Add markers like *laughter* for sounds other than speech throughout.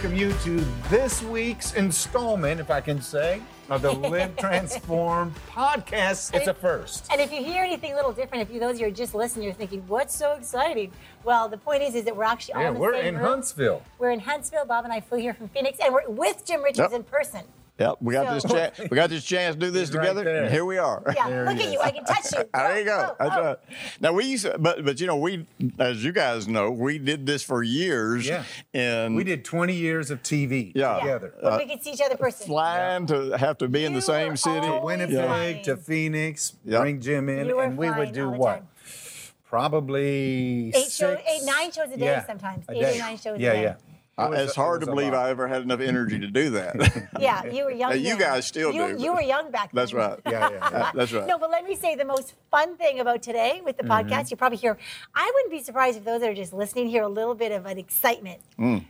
welcome you to this week's installment, if I can say, of the Live *laughs* Transform podcast. It's a first. And if you hear anything a little different, if you those you're just listening, you're thinking, "What's so exciting?" Well, the point is, is that we're actually all Yeah, in the we're same in room. Huntsville. We're in Huntsville. Bob and I flew here from Phoenix, and we're with Jim Richards Yep. in person. Yep, we got So- this chance. We got this chance to do this He's right together, and here we are. Yeah, There look he at you. I can touch you. *laughs* There you go. Oh, That's oh. right. Now we used, to, but but you know we, as you guys know, we did this for years. Yeah. And We did 20 years of TV Yeah. Yeah. together. But we could see each other person. flying to have to be in the same were city. always Winnipeg flying. to Phoenix, Yeah. bring Jim in, and we would do all the what? time. Probably Eight show- six- eight, nine shows a day yeah, sometimes. a Eight or nine shows a day. Yeah, day. yeah. Uh, it's a- it hard was to believe lot. I ever had enough energy to do that. *laughs* Yeah, you were *laughs* young. You guys still you, do, You were young back then. That's right. Yeah, yeah, yeah. *laughs* That's right. No, but let me say the most fun thing about today with the Mm-hmm. podcast, you probably hear, I wouldn't be surprised if those that are just listening hear a little bit of an excitement.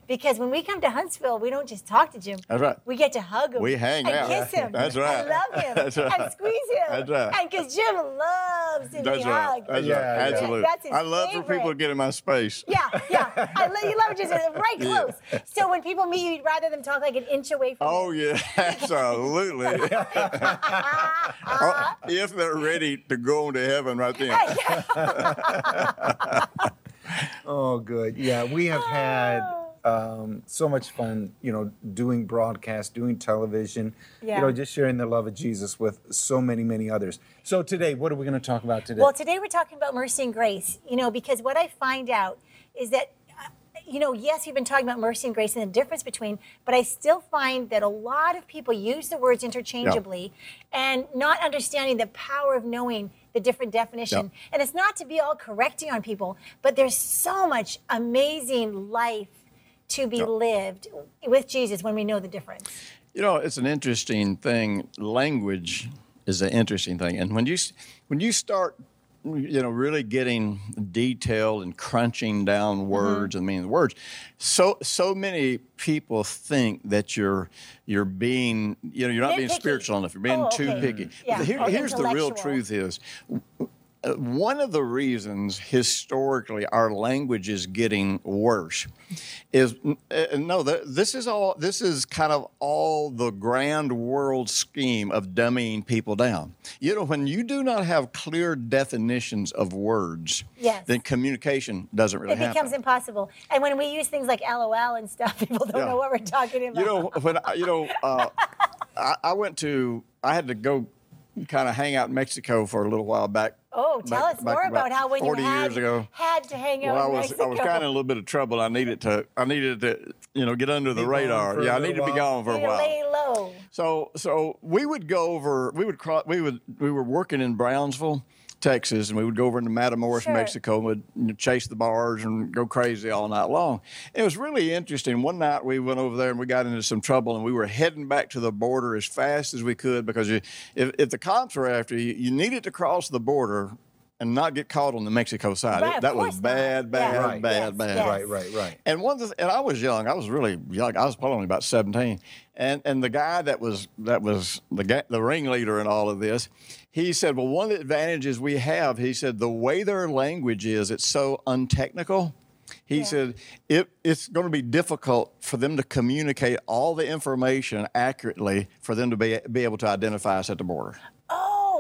Because when we come to Huntsville, we don't just talk to Jim. Mm. That's right. We get to hug him. We hang and out. kiss him. That's right. And love him. That's right. And squeeze him. That's right. And because Jim loves to be right. hugged. That's Yeah, right. Absolutely. That's his I love for people to get in my space. Yeah, yeah. I love, you love it just right close. *laughs* So when people meet you, you'd rather them talk like an inch away from Oh you. yeah, *laughs* absolutely. Oh, *laughs* if they're ready to go into heaven right then. Oh, good. Yeah, we have had Oh. um, so much fun, you know, doing broadcast, doing television, Yeah. you know, just sharing the love of Jesus with so many, many others. So today, what are we going to talk about today? Well, today we're talking about mercy and grace, you know, because what I find out is that, uh, you know, yes, we've been talking about mercy and grace and the difference between, but I still find that a lot of people use the words interchangeably and not understanding the power of knowing the different definition. Yeah. And it's not to be all correcting on people, but there's so much amazing life to be lived with Jesus when we know the difference. You know, it's an interesting thing. Language is an interesting thing, and when you when you start, you know, really getting detailed and crunching down Mm-hmm. words and meaning of the words, so so many people think that you're you're being, you know, you're not being Nitpicky. spiritual enough. You're being Oh, too picky. Yeah, Here- here's the real truth: is one of the reasons historically our language is getting worse is uh, no th- this is all this is kind of all the grand world scheme of dumbing people down you know when you do not have clear definitions of words Yes. then communication doesn't really It happen becomes impossible. And when we use things like LOL and stuff, *laughs* people don't Yeah. know what we're talking about. you know when I, you know *laughs* uh, I, I went to i had to go kind of hang out in mexico for a little while back Oh, tell back- us back more about about how when 40 you had, years ago. had to hang out Well, I was Mexico. I was kind of in a little bit of trouble. I needed to I needed to you know get under the Be gone radar. Yeah, I little needed to be while. gone for a while. lay low. So so we would go over. We would cross. We would we were working in Brownsville, Texas, and we would go over into Matamoros, Sure. Mexico, and would you know, chase the bars and go crazy all night long. It was really interesting. One night we went over there and we got into some trouble, and we were heading back to the border as fast as we could because you, if, if the cops were after you, you needed to cross the border. And not get caught on the Mexico side. Right, It- that was course not. bad, bad, Yeah. Right. bad, Yes, bad. yes. right, right, right. And one of the, and I was young. I was really young. I was probably only about seventeen. And and the guy that was that was the guy, the ringleader in all of this, he said, well, one of the advantages we have, he said, the way their language is, it's so untechnical. He Yeah. said it, it's going to be difficult for them to communicate all the information accurately for them to be, be able to identify us at the border.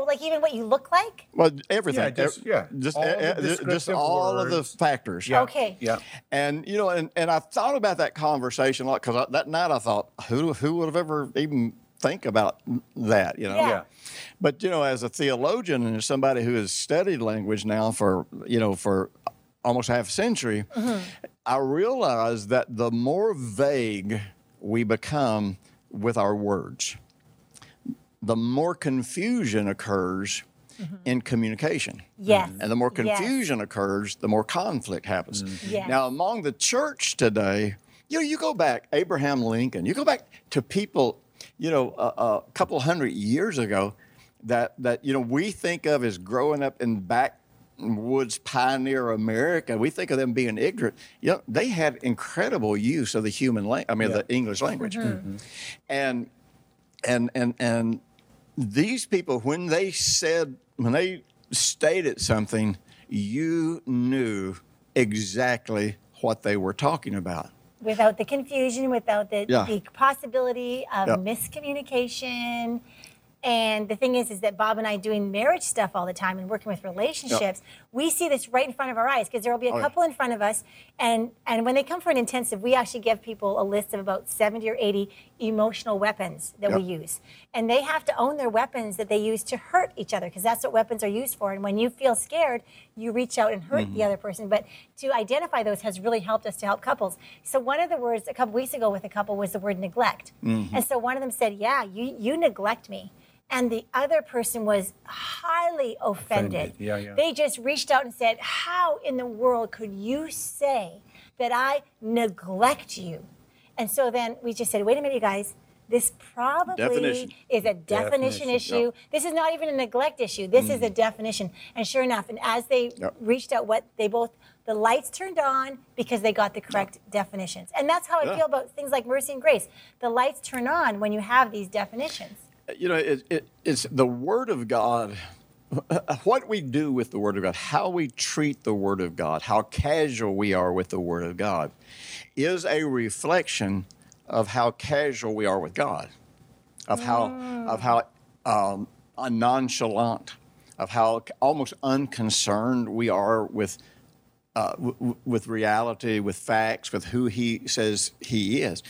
Like even what you look like? Well, everything. Yeah, just- yeah, just, all the eh, eh, just descriptive all of the factors. Yeah. Okay. Yeah. And you know, and, and I thought about that conversation a lot because that night I thought, who who would have ever even think about that? You know. Yeah. Yeah. But you know, as a theologian and as somebody who has studied language now for you know for almost half a century, I realize that the more vague we become with our words, the more confusion occurs mm-hmm. in communication. Yes. And the more Yes. confusion occurs, the more conflict happens. Mm-hmm. Yes. Now, among the church today, you know, you go back, Abraham Lincoln, you go back to people, you know, a, a couple hundred years ago that, that, you know, we think of as growing up in backwoods pioneer America. We think of them being ignorant. You know, they had incredible use of the human language, I mean, Yeah. the English language. Mm-hmm. And, and, and, and these people, when they said, when they stated something, you knew exactly what they were talking about. without the confusion, without the, Yeah. the possibility of Yeah. miscommunication. And the thing is, is that Bob and I doing marriage stuff all the time and working with relationships, we see this right in front of our eyes because there will be a Oh, yeah. couple in front of us, and and when they come for an intensive, we actually give people a list of about seventy or eighty emotional weapons that we use, and they have to own their weapons that they use to hurt each other because that's what weapons are used for. And when you feel scared, you reach out and hurt Mm-hmm. the other person. But to identify those has really helped us to help couples. So one of the words a couple weeks ago with a couple was the word neglect, Mm-hmm. and so one of them said, "Yeah, you you neglect me." And the other person was highly offended. Offended. Yeah, yeah. They just reached out and said, How in the world could you say that I neglect you? And so then we just said, Wait a minute, you guys. This probably Definition. is a definition, Definition, issue. yep. This is not even a neglect issue. This is a mm. definition. And sure enough, and as they Yep. reached out, what they both the lights turned on because they got the correct definitions. And that's how I Yeah. feel about things like mercy and grace. The lights turn on when you have these definitions. You know, it, it, it's the Word of God. *laughs* What we do with the Word of God, how we treat the Word of God, how casual we are with the Word of God, is a reflection of how casual we are with God, of how of how um, nonchalant, of how almost unconcerned we are with uh, w- with reality, with facts, with who he says he is.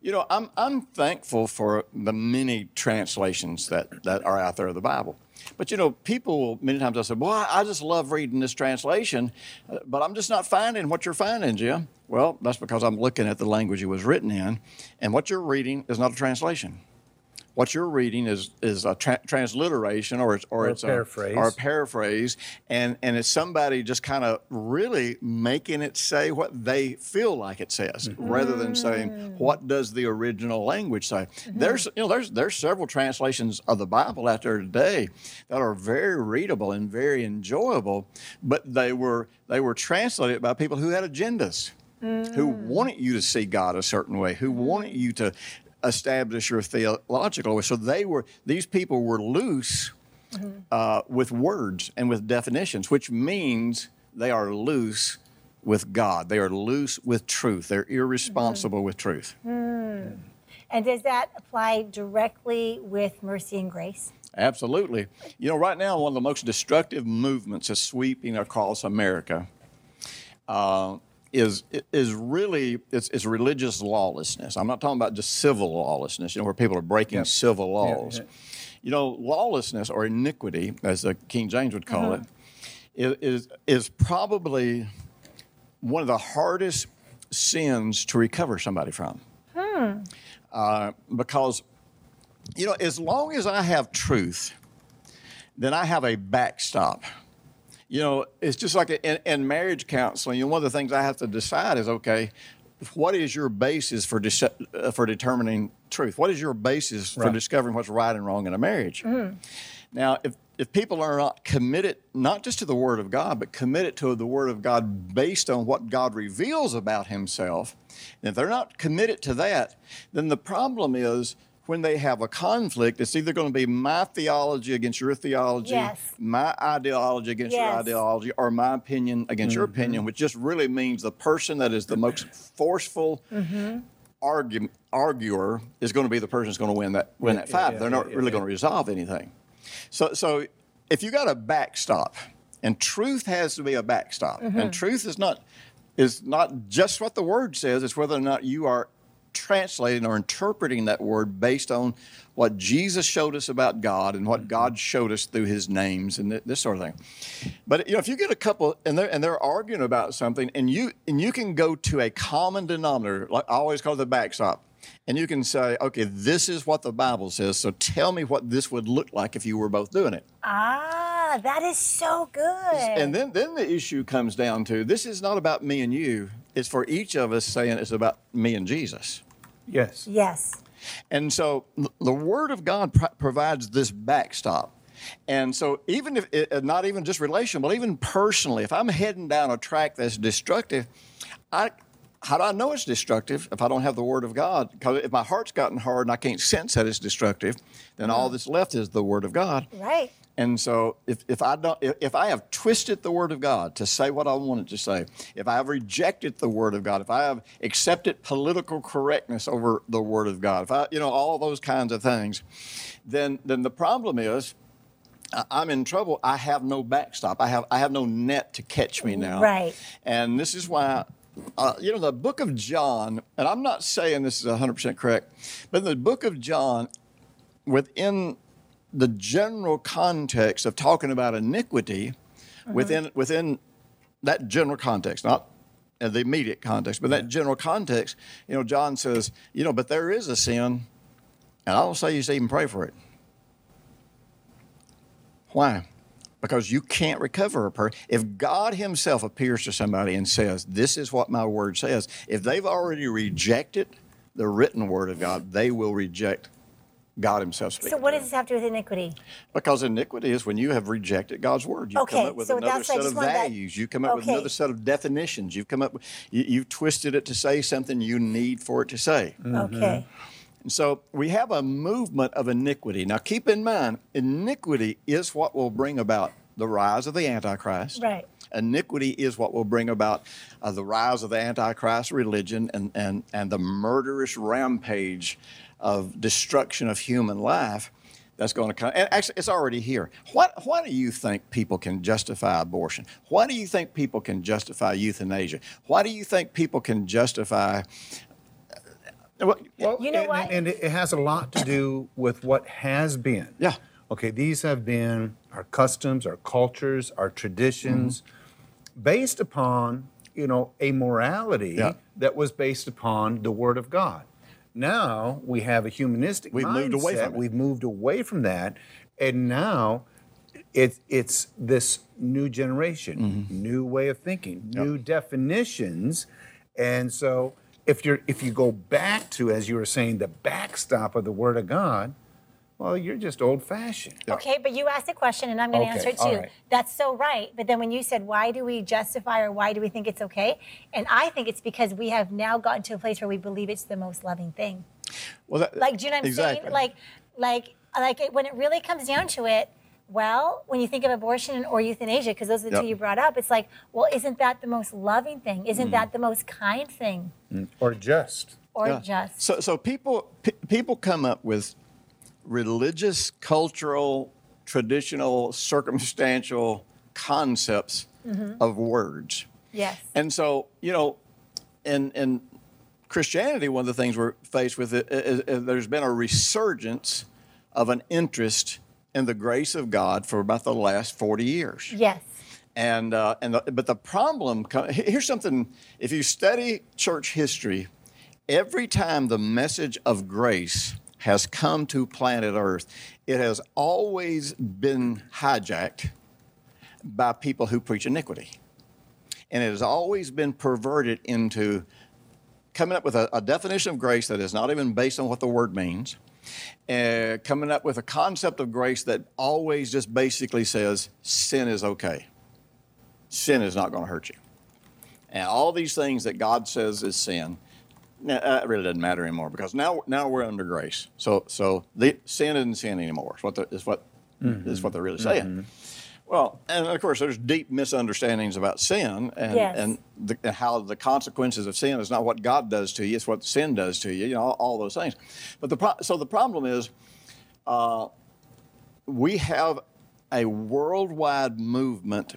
You know, I'm, I'm thankful for the many translations that, that are out there of the Bible. But you know, people many times I say, "Well, I I just love reading this translation, uh, but I'm just not finding what you're finding, Jim." Well, that's because I'm looking at the language it was written in, and what you're reading is not a translation. What you're reading is is a tra- transliteration, or it's or, Or a it's paraphrase. or a paraphrase, and and it's somebody just kind of really making it say what they feel like it says, mm-hmm. rather than saying mm. what does the original language say. Mm-hmm. There's you know there's there's several translations of the Bible out there today that are very readable and very enjoyable, but they were they were translated by people who had agendas, who mm. wanted you to see God a certain way, who wanted mm. you to establish your theological. So they were these people were loose uh, with words and with definitions, which means they are loose with God. They are loose with truth. They're irresponsible with truth. And does that apply directly with mercy and grace? Absolutely. You know, right now, one of the most destructive movements is sweeping across America. Uh, is is really it's, it's religious lawlessness. I'm not talking about just civil lawlessness, you know, where people are breaking Yep. civil Yeah, laws. yeah. You know, lawlessness or iniquity, as the King James would call it, is, is is probably one of the hardest sins to recover somebody from. Uh, because you know, as long as I have truth, then I have a backstop. You know, it's just like in, in marriage counseling. You know, one of the things I have to decide is okay, what is your basis for dis- uh, for determining truth? What is your basis for discovering what's right and wrong in a marriage? Now, if if people are not committed, not just to the Word of God, but committed to the Word of God based on what God reveals about Himself, and if they're not committed to that, then the problem is when they have a conflict, it's either going to be my theology against your theology, Yes. my ideology against your ideology, or my opinion against your mm-hmm. opinion, which just really means the person that is the most mm-hmm. forceful mm-hmm. argu- arguer is going to be the person that's going to win that win that fight. yeah, They're not yeah, really yeah. going to resolve anything. So, so if you got a backstop, and truth has to be a backstop, and truth is not is not just what the word says; it's whether or not you are translating or interpreting that word based on what Jesus showed us about God and what God showed us through His names and th- this sort of thing. But you know, if you get a couple and they're and they're arguing about something, and you and you can go to a common denominator, like I always call it the backstop, and you can say, okay, this is what the Bible says. So tell me what this would look like if you were both doing it. Ah, that is so good. And then then the issue comes down to this is not about me and you. It's for each of us saying it's about me and Jesus. Yes. yes. And so the Word of God pro- provides this backstop. And so, even if it, uh, not even just relational, but even personally, if I'm heading down a track that's destructive, I how do I know it's destructive if I don't have the Word of God? Because if my heart's gotten hard and I can't sense that it's destructive, then all that's left is the Word of God. Right. And so, if, if I don't, if, if I have twisted the Word of God to say what I wanted to say, if I have rejected the Word of God, if I have accepted political correctness over the Word of God, if I, you know, all those kinds of things, then then the problem is. I'm in trouble. I have no backstop. I have I have no net to catch me now. Right. And this is why, uh, you know, the book of John, and I'm not saying this is 100% correct, but in the book of John, within the general context of talking about iniquity, uh-huh. within within that general context, not the immediate context, but that general context, you know, John says, you know, but there is a sin, and I don't say you should even pray for it. Why? Because you can't recover a person. If God Himself appears to somebody and says, This is what my word says, if they've already rejected the written word of God, they will reject God Himself speaking. So what does this have to do with iniquity? Because iniquity is when you have rejected God's word. You Okay, come up with so another set of wanted that- values. You come up with another set of definitions. You've come up, with, you, you've twisted it to say something you need for it to say. Mm-hmm. Okay. And so we have a movement of iniquity. Now keep in mind, iniquity is what will bring about the rise of the Antichrist. Right. Iniquity is what will bring about uh, the rise of the Antichrist religion and, and, and the murderous rampage of destruction of human life that's going to come. And actually, it's already here. Why, why do you think people can justify abortion? Why do you think people can justify euthanasia? Why do you think people can justify. Well, Well, You know and, what? And it has a lot to do with what has been. Yeah. Okay, these have been our customs, our cultures, our traditions, Mm-hmm. Based upon, you know, a morality Yeah. that was based upon the Word of God. Now we have a humanistic We've moved away mindset. from it. We've moved away from that, and now it's it's this new generation, Mm-hmm. new way of thinking, new definitions, and so if you're if you go back to as you were saying the backstop of the Word of God, well, you're just old fashioned. Okay, but you asked a question and I'm going to Okay, answer it all too. right. That's so right. But then when you said, why do we justify or why do we think it's okay? And I think it's because we have now gotten to a place where we believe it's the most loving thing. Well, that, Like, do you know what I'm exactly. saying? Like, like, like it, when it really comes down to it, well, when you think of abortion or euthanasia, because those are the Yep. two you brought up, it's like, well, isn't that the most loving thing? Isn't that mm. the most kind thing? Mm. Or just. Or Yeah. just So, so people p- people come up with religious, cultural, traditional, circumstantial concepts Mm-hmm. of words. yes, And so, you know, in in Christianity, one of the things we're faced with is, is, there's been a resurgence of an interest in the grace of God for about the last 40 years. yes, And uh, and the, but the problem here's something. If you study church history, every time the message of grace has come to planet Earth, it has always been hijacked by people who preach iniquity, and it has always been perverted into coming up with a, a definition of grace that is not even based on what the word means. Uh, coming up with a concept of grace that always just basically says sin is okay sin is not going to hurt you. And all these things that God says is sin, uh, it really doesn't matter anymore because now now we're under grace. So so the sin isn't sin anymore. Is what the, is what is what they're really saying. Well, and of course, there's deep misunderstandings about sin and, Yes. and, the, and how the consequences of sin is not what God does to you; it's what sin does to you. You know, all, all those things. But the pro- so the problem is, uh, we have a worldwide movement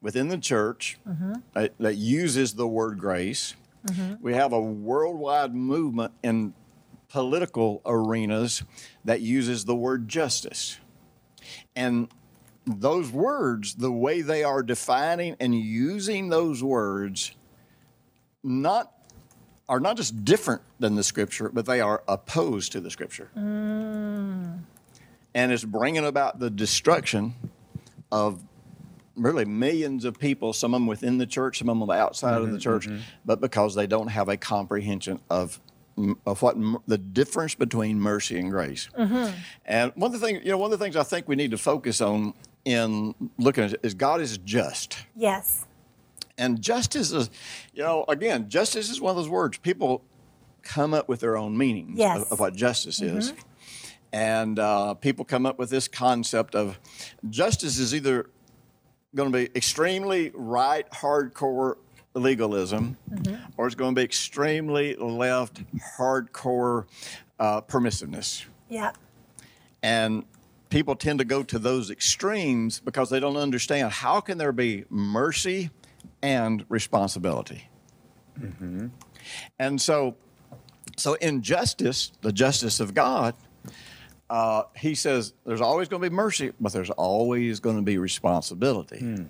within the church uh, that uses the word grace. Mm-hmm. We have a worldwide movement in political arenas that uses the word justice. And those words, the way they are defining and using those words, not are not just different than the scripture, but they are opposed to the scripture. Mm. And it's bringing about the destruction of really millions of people, some of them within the church, some of them on the outside of the mm-hmm, church, mm-hmm. but because they don't have a comprehension of of what the difference between mercy and grace. Mm-hmm. And one of the things, you know, one of the things I think we need to focus on in looking at it is God is just. yes, And justice is, you know, again, justice is one of those words people come up with their own meanings Yes. of, of what justice is. And uh, people come up with this concept of justice is either going to be extremely right, hardcore legalism, or it's going to be extremely left, hardcore uh, permissiveness. Yeah. And people tend to go to those extremes because they don't understand how can there be mercy and responsibility. And so, so in justice, the justice of God, uh, he says there's always going to be mercy, but there's always going to be responsibility.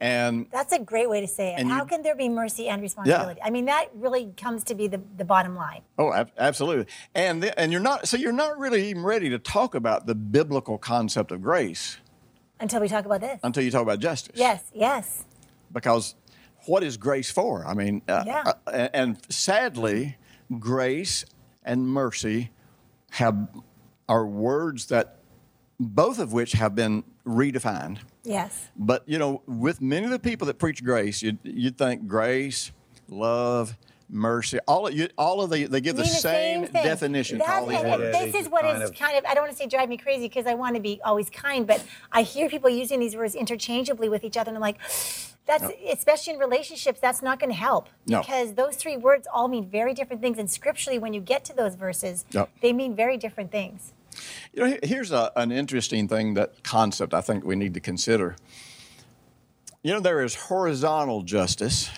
And That's a great way to say it. How you- can there be mercy and responsibility? I mean, that really comes to be the, the bottom line. Oh, ab- absolutely. And the, and you're not so you're not really even ready to talk about the biblical concept of grace Until we talk about this. until you talk about justice. Yes, yes. Because what is grace for? I mean, uh, Yeah. uh, and and sadly, grace and mercy have are words that both of which have been redefined. Yes. But you know, with many of the people that preach grace, you'd, you'd think grace, love, mercy, all of you, all of the they give the mean same, thing. definition to That- all these and words. it- This is what is kind of, I don't want to say drive me crazy because I want to be always kind, but I hear people using these words interchangeably with each other, and I'm like, that's, especially in relationships, that's not going to help. No. Because those three words all mean very different things. And scripturally, when you get to those verses, Yep. they mean very different things. You know, here's a, an interesting thing that concept I think we need to consider. You know, there is horizontal justice,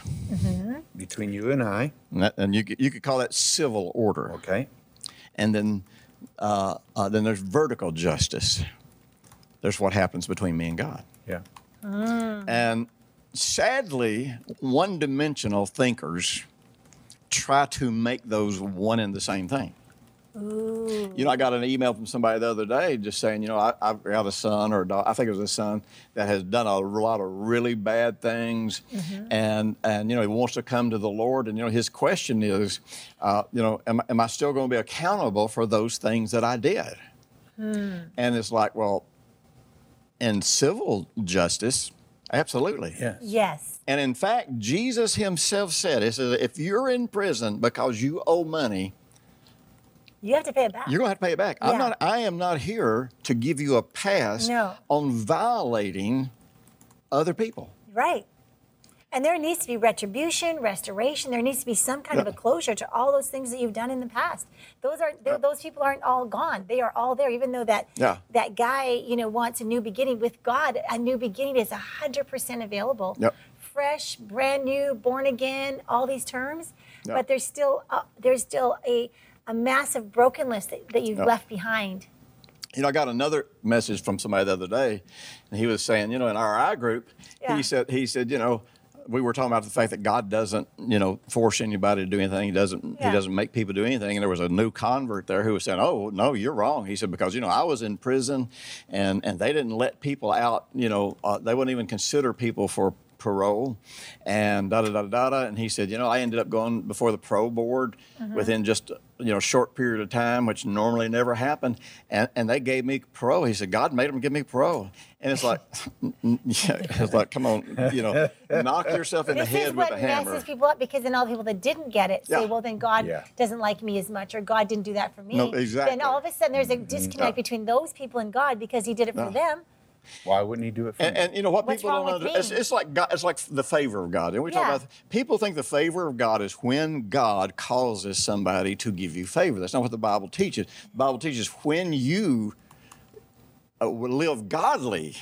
Between you and I, and, that, and you could, you could call that civil order, okay? and then uh, uh, then there's vertical justice. There's what happens between me and God. Yeah. And sadly, one dimensional thinkers try to make those one and the same thing. You know, I got an email from somebody the other day just saying, you know, I, I've got a son or a daughter, I think it was a son that has done a lot of really bad things, and and you know he wants to come to the Lord, and you know his question is, uh, you know, am, am I still going to be accountable for those things that I did? And it's like, well, in civil justice, absolutely. Yes. Yes. And in fact, Jesus himself said, He said, if you're in prison because you owe money, You have to pay it back. you're going to have to pay it back. I'm not, I am not here to give you a pass No. on violating other people. Right. And there needs to be retribution, restoration. There needs to be some kind of a closure to all those things that you've done in the past. Those are th- those people aren't all gone. They are all there. Even though that Yeah. that guy, you know, wants a new beginning with God, a new beginning is hundred percent available. Yep. Fresh, brand new, born again, all these terms. Yep. But there's still uh, there's still a a massive brokenness that, that you've Yep. left behind. You know, I got another message from somebody the other day, and he was saying, you know, in our I group, Yeah. he said, he said, you know, we were talking about the fact that God doesn't, you know, force anybody to do anything. He doesn't. Yeah. He doesn't make people do anything. And there was a new convert there who was saying, "Oh, no, you're wrong." He said, "Because you know, I was in prison, and and they didn't let people out. You know, uh, they wouldn't even consider people for." Parole and da da da da da and he said you know i ended up going before the pro board mm-hmm. within just you know a short period of time which normally never happened and and they gave me parole he said god made them give me parole and it's like *laughs* yeah it's like come on you know knock yourself in This the is head with what a hammer messes people up because then all the people that didn't get it say, Yeah. well, then God Yeah. doesn't like me as much or God didn't do that for me. No, exactly. Then all of a sudden there's a mm-hmm. disconnect between those people and God because he did it for them. Why wouldn't he do it for And, me? and you know what What's people wrong don't with understand? It's, it's like God, it's like the favor of God. And we talk about people think the favor of God is when God causes somebody to give you favor. That's not what the Bible teaches. The Bible teaches when you uh, live godly,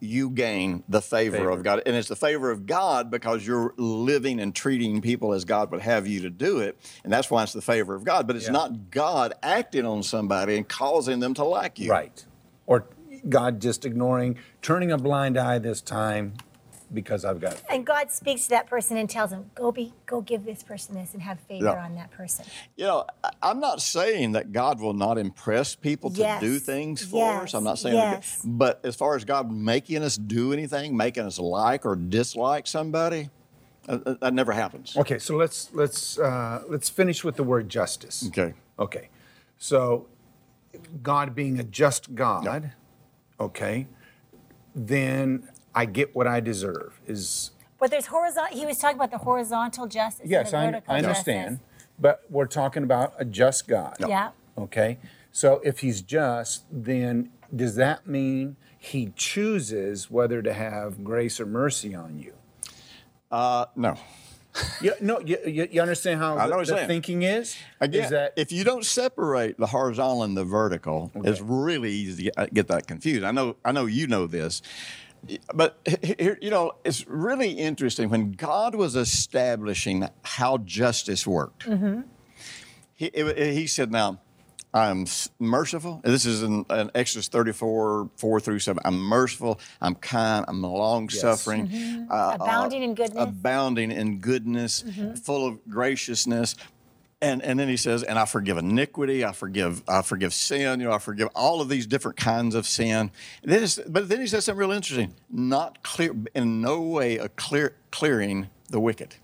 you gain the favor, Favor. of God, and it's the favor of God because you're living and treating people as God would have you to do it, and that's why it's the favor of God. But it's Yeah. not God acting on somebody and causing them to like you. right. Or God just ignoring, turning a blind eye this time because I've got. And God speaks to that person and tells them, go be, go give this person this and have favor Yeah. on that person. You know, I- I'm not saying that God will not impress people to Yes. do things for us. I'm not saying Yes. that. But as far as God making us do anything, making us like or dislike somebody, uh, uh, that never happens. Okay, so let's let's uh, let's finish with the word justice. Okay. Okay, so God being a just God, okay, then I get what I deserve. Is But there's horizontal. He was talking about the horizontal justice. Yes, and the I, vertical I understand. justice. But we're talking about a just God. Yeah. Okay. So if he's just, then does that mean he chooses whether to have grace or mercy on you? Uh, no. You, no, you, you, understand how I the, the saying. thinking is? Is that if you don't separate the horizontal and the vertical, it's really easy to get, uh, get that confused. I know, I know you know this, but here, you know, it's really interesting when God was establishing how justice worked. Mm-hmm. He, he said, "Now, I'm merciful." This is in, in Exodus 34, four through seven. I'm merciful. I'm kind. I'm long suffering. Mm-hmm. Uh, uh, Abounding in goodness. abounding in goodness, mm-hmm. full of graciousness. And, and then he says, and I forgive iniquity, I forgive, I forgive sin, you know, I forgive all of these different kinds of sin. And then but then he says something real interesting, not clear, in no way a clear, clearing the wicked.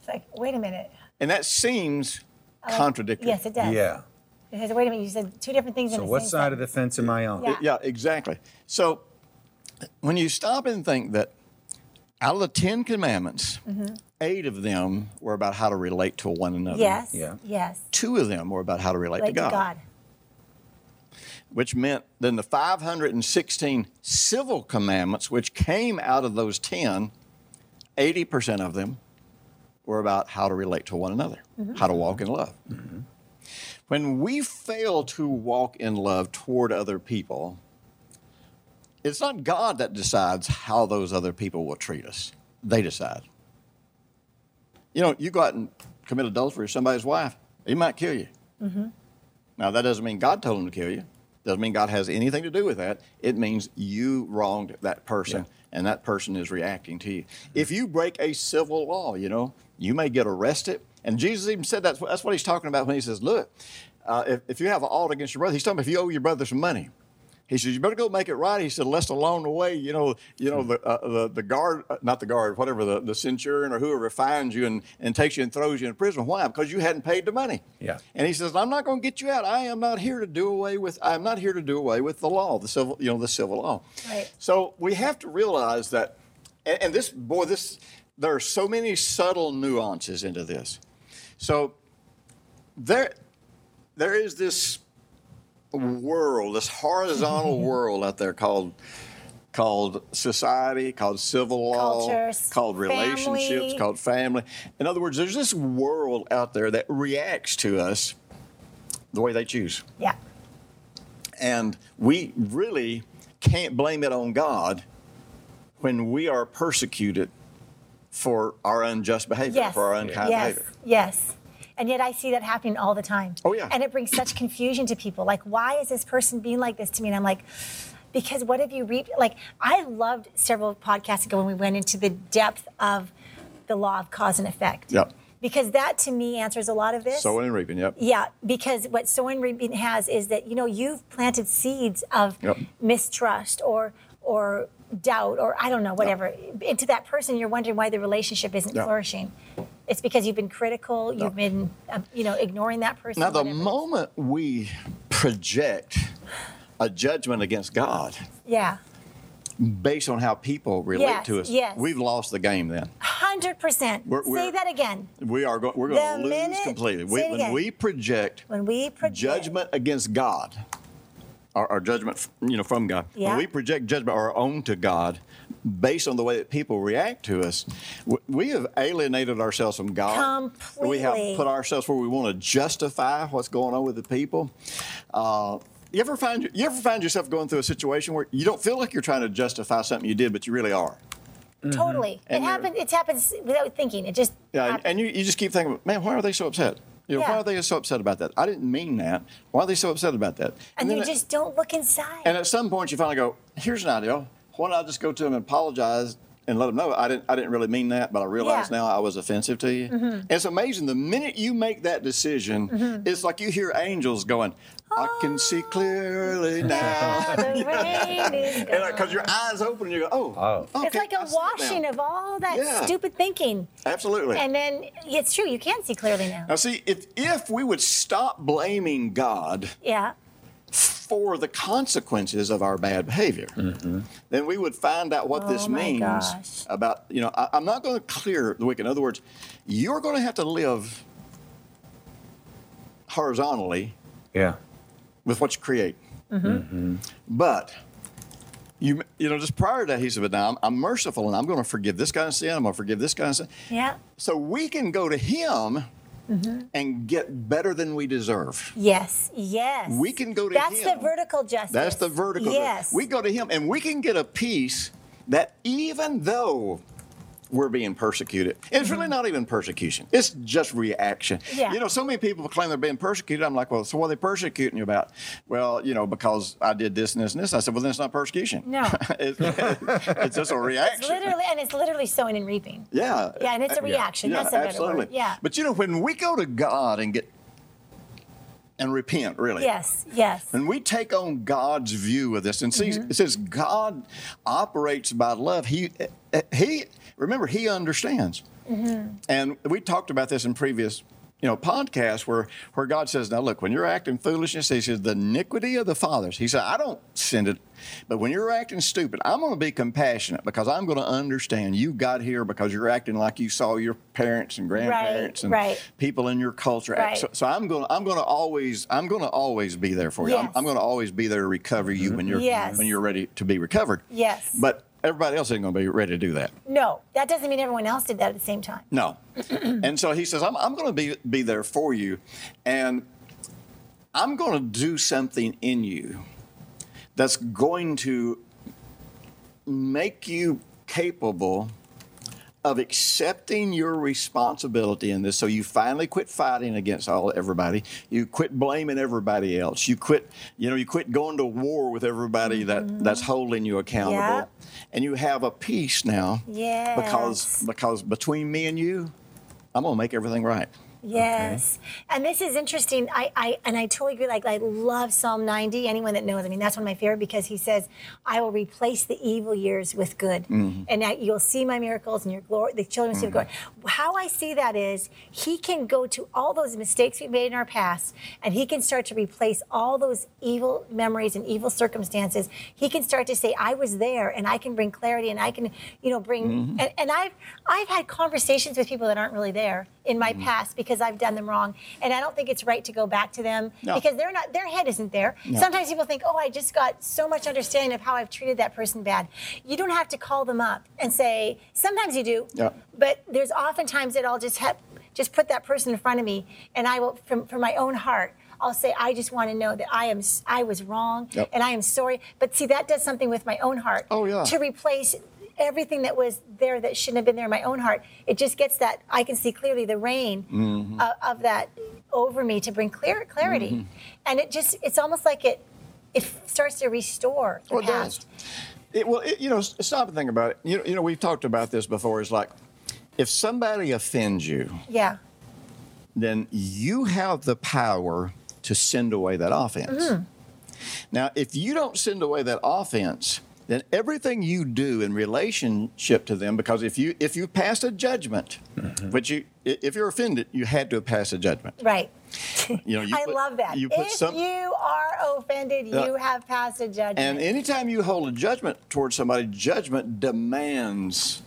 It's like, wait a minute. And that seems contradictory. Yes, it does. yeah? It says, wait a minute. You said two different things in So the what same side of the fence am I on? Yeah. Yeah, exactly. So when you stop and think that out of the Ten Commandments, Mm-hmm. eight of them were about how to relate to one another. Yes. Yeah. Yes. Two of them were about how to relate Relate to to God. which meant then the 516 civil commandments, which came out of those 10, 80% of them were about how to relate to one another, mm-hmm. how to walk in love. Mm-hmm. When we fail to walk in love toward other people, it's not God that decides how those other people will treat us. They decide. You know, you go out and commit adultery with somebody's wife, he might kill you. Mm-hmm. Now, that doesn't mean God told him to kill you. Doesn't mean God has anything to do with that. It means you wronged that person, and that person is reacting to you. If you break a civil law, you know, you may get arrested. And Jesus even said that's, that's what he's talking about when he says, look, uh, if, if you have an ought against your brother, he's talking about if you owe your brother some money. He says, "You better go make it right." He said, "Lest along the way, you know, you know the uh, the, the guard, uh, not the guard, whatever the, the centurion or whoever finds you and, and takes you and throws you in prison. Why? Because you hadn't paid the money." Yeah. And he says, "I'm not going to get you out. I am not here to do away with. I'm not here to do away with the law, the civil, you know, the civil law." Right. So we have to realize that, and, and this boy, this there are so many subtle nuances into this. So there, there is this world, this horizontal *laughs* world out there called called society, called civil law, Cultures, called relationships, family. called family. In other words, there's this world out there that reacts to us the way they choose. Yeah. And we really can't blame it on God when we are persecuted for our unjust behavior, Yes. for our unkind yes. behavior. Yes. And yet I see that happening all the time. Oh, yeah. And it brings such confusion to people. Like, why is this person being like this to me? And I'm like, because what have you reaped? Like, I loved several podcasts ago when we went into the depth of the law of cause and effect. Yep. Because that to me answers a lot of this. Sowing and reaping, yep. Yeah, because what sowing and reaping has is that you know you've planted seeds of Yep. mistrust or or doubt or I don't know whatever into that person. You're wondering why the relationship isn't Yeah. flourishing. It's because you've been critical. You've been uh, you know ignoring that person. Now, the whatever. moment we project a judgment against God yeah, based on how people relate Yes, to us, yes. we've lost the game then. hundred percent. We're- Say we're- that again. We are go- we're going to lose minute- completely. We, when we project When we project judgment against God, our, our judgment, you know, from God. Yeah. When we project judgment our own to God, based on the way that people react to us, we have alienated ourselves from God. Completely. We have put ourselves where we want to justify what's going on with the people. Uh, you ever find you ever find yourself going through a situation where you don't feel like you're trying to justify something you did, but you really are? totally. And it happens. It happens without thinking. It just Yeah, and, happens. and you, you just keep thinking, man, why are they so upset? You know, why are they so upset about that? I didn't mean that. Why are they so upset about that? and then you just don't look inside. And at some point, you finally go, "Here's an idea. Why don't I just go to them and apologize and let them know I didn't, I didn't really mean that, but I realize Yeah. Mm-hmm. now I was offensive to you." And it's amazing. The minute you make that decision, it's like you hear angels going, "I can see clearly *laughs* now," the rain is *laughs* gone. because your eyes open and you go, "Oh, Oh. okay, It's like I a see it now." washing of all that Yeah. stupid thinking. Absolutely. And then it's true, you can see clearly now. now, see, if if we would stop blaming God Yeah. For the consequences of our bad behavior, then we would find out what this Oh my means gosh. about, you know, I, I'm not going to clear the wicked. In other words, you're going to have to live horizontally Yeah. with what you create. Mm-hmm. But you, you know, just prior to that, he said, "But now I'm, I'm merciful, and I'm going to forgive this kind of sin. I'm going to forgive this kind of sin." Yeah. So we can go to Him Mm-hmm. and get better than we deserve. Yes. Yes. We can go to That's him. That's the vertical justice. That's the vertical. Yes. We go to Him, and we can get a peace that even though we're being persecuted, and it's really not even persecution. It's just reaction. Mm-hmm. Yeah. You know, so many people claim they're being persecuted. I'm like, well, so what are they persecuting you about? Well, you know, because I did this and this and this. I said, well, then it's not persecution. No. *laughs* it's, it's just a *laughs* reaction. It's literally, and it's literally sowing and reaping. Yeah. Yeah, and it's a reaction. Yeah, That's a better absolutely. word. Yeah. But you know, when we go to God and get and repent, really. Yes. Yes. And we take on God's view of this, and see, Mm-hmm. it says God operates by love. He, he, remember, He understands. Mm-hmm. And we talked about this in previous, you know, podcasts where where God says, "Now look, when you're acting foolishness, He says the iniquity of the fathers." He said, "I don't send it, but when you're acting stupid, I'm going to be compassionate because I'm going to understand you got here because you're acting like you saw your parents and grandparents and right. people in your culture. Right. So, so I'm going to I'm going to always I'm going to always be there for you. I'm, I'm going to always be there to recover you mm-hmm. when you're Yes. when you're ready to be recovered. Yes. But everybody else isn't going to be ready to do that. No, that doesn't mean everyone else did that at the same time. No. *clears throat* and so he says, I'm, I'm going to be, be there for you, and I'm going to do something in you that's going to make you capable of accepting your responsibility in this. So you finally quit fighting against all everybody. You quit blaming everybody else. You quit you know you quit going to war with everybody that mm-hmm. that's holding you accountable. Yeah. and you have a peace now Yeah. because because between me and you i'm going to make everything right Yes, and this is interesting. I, I and I totally agree. Like I love Psalm 90. Anyone that knows, I mean, that's one of my favorite because he says, "I will replace the evil years with good, Mm-hmm. and that you'll see my miracles and your glory. The children see the glory." How I see that is, he can go to all those mistakes we made in our past, and he can start to replace all those evil memories and evil circumstances. He can start to say, "I was there," and I can bring clarity, and I can, you know, bring. Mm-hmm. And, and I've I've had conversations with people that aren't really there in my Mm-hmm. past because I've done them wrong, and I don't think it's right to go back to them No. because they're not their head isn't there. Sometimes people think, "Oh, I just got so much understanding of how I've treated that person bad." You don't have to call them up and say. Sometimes you do, Yeah. but there's oftentimes that I'll just have just put that person in front of me, and I will from from my own heart. I'll say, I just want to know that I am I was wrong Yep. and I am sorry. But see, that does something with my own heart. Oh, yeah. To replace everything that was there that shouldn't have been there in my own heart. It just gets that I can see clearly the rain Mm-hmm. of, of that over me to bring clear clarity, Mm-hmm. and it just it's almost like it it starts to restore the Well, it does. It, well, it, you know, stop and think about it. You know, you know, we've talked about this before. It's like if somebody offends you, Yeah, then you have the power to send away that offense. Mm-hmm. Now, if you don't send away that offense, then everything you do in relationship to them, because if you if you pass a judgment, mm-hmm. which you if you're offended, you had to have passed a judgment. right. *laughs* You know, you I put- love that. You put if some, you are offended, Yeah. you have passed a judgment. and anytime you hold a judgment towards somebody, judgment demands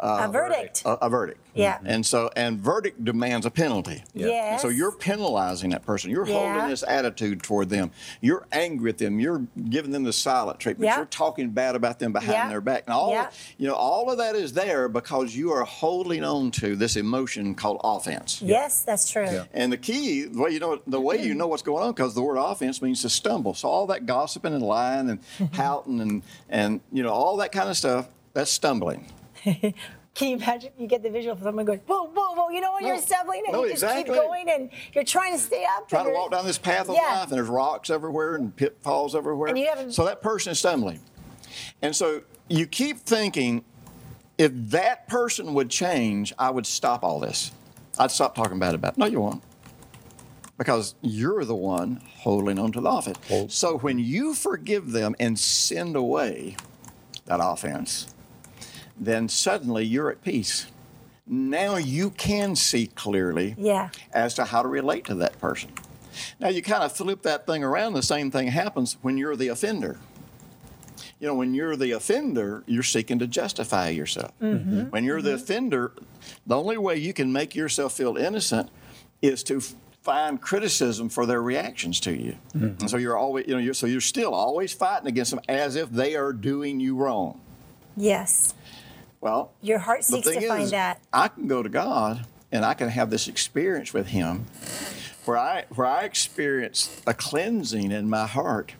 a verdict. a, a verdict. Yeah. And so, and verdict demands a penalty. Yes. So you're penalizing that person. You're Yeah. holding this attitude toward them. You're angry at them. You're giving them the silent treatment. Yeah. You're talking bad about them behind Yeah. their back. And all, Yeah. you know, all of that is there because you are holding on to this emotion called offense. Yes, that's true. Yeah. And the key, the way you know, the way you mm-hmm. know what's going on, because the word offense means to stumble. So all that gossiping and lying and *laughs* pouting and and you know all that kind of stuff, that's stumbling. *laughs* Can you imagine? You get the visual of someone going, whoa, whoa, whoa. You know when No. you're stumbling and No, you just exactly. keep going and you're trying to stay up. trying and to walk down this path of Yeah. life and there's rocks everywhere and pitfalls everywhere. And you haven't- so that person is stumbling. And so you keep thinking, if that person would change, I would stop all this. I'd stop talking bad about it. No, you won't. Because you're the one holding on to the offense. So when you forgive them and send away that offense, then suddenly you're at peace. Now you can see clearly Yeah. as to how to relate to that person. Now you kind of flip that thing around, the same thing happens when you're the offender. You know, when you're the offender, you're seeking to justify yourself. Mm-hmm. Mm-hmm. When you're the offender, the only way you can make yourself feel innocent is to find criticism for their reactions to you. Mm-hmm. And so you're always, you know, you're, so you're still always fighting against them as if they are doing you wrong. Yes. Well, Your heart seeks to find that. I can go to God and I can have this experience with Him where I where I experience a cleansing in my heart.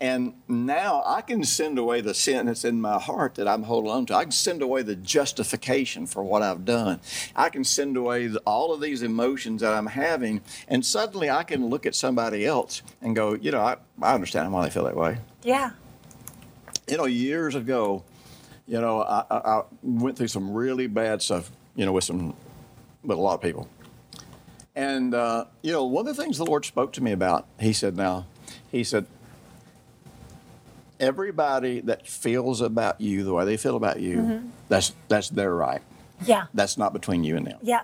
And now I can send away the sin that's in my heart that I'm holding on to. I can send away the justification for what I've done. I can send away the, all of these emotions that I'm having. And suddenly I can look at somebody else and go, you know, I, I understand why they feel that way Yeah. you know, years ago, you know, I, I, I went through some really bad stuff, you know, with some, with a lot of people. And, uh, you know, one of the things the Lord spoke to me about, He said, now, He said, everybody that feels about you the way they feel about you, that's, that's their right. Yeah. That's not between you and them. Yeah.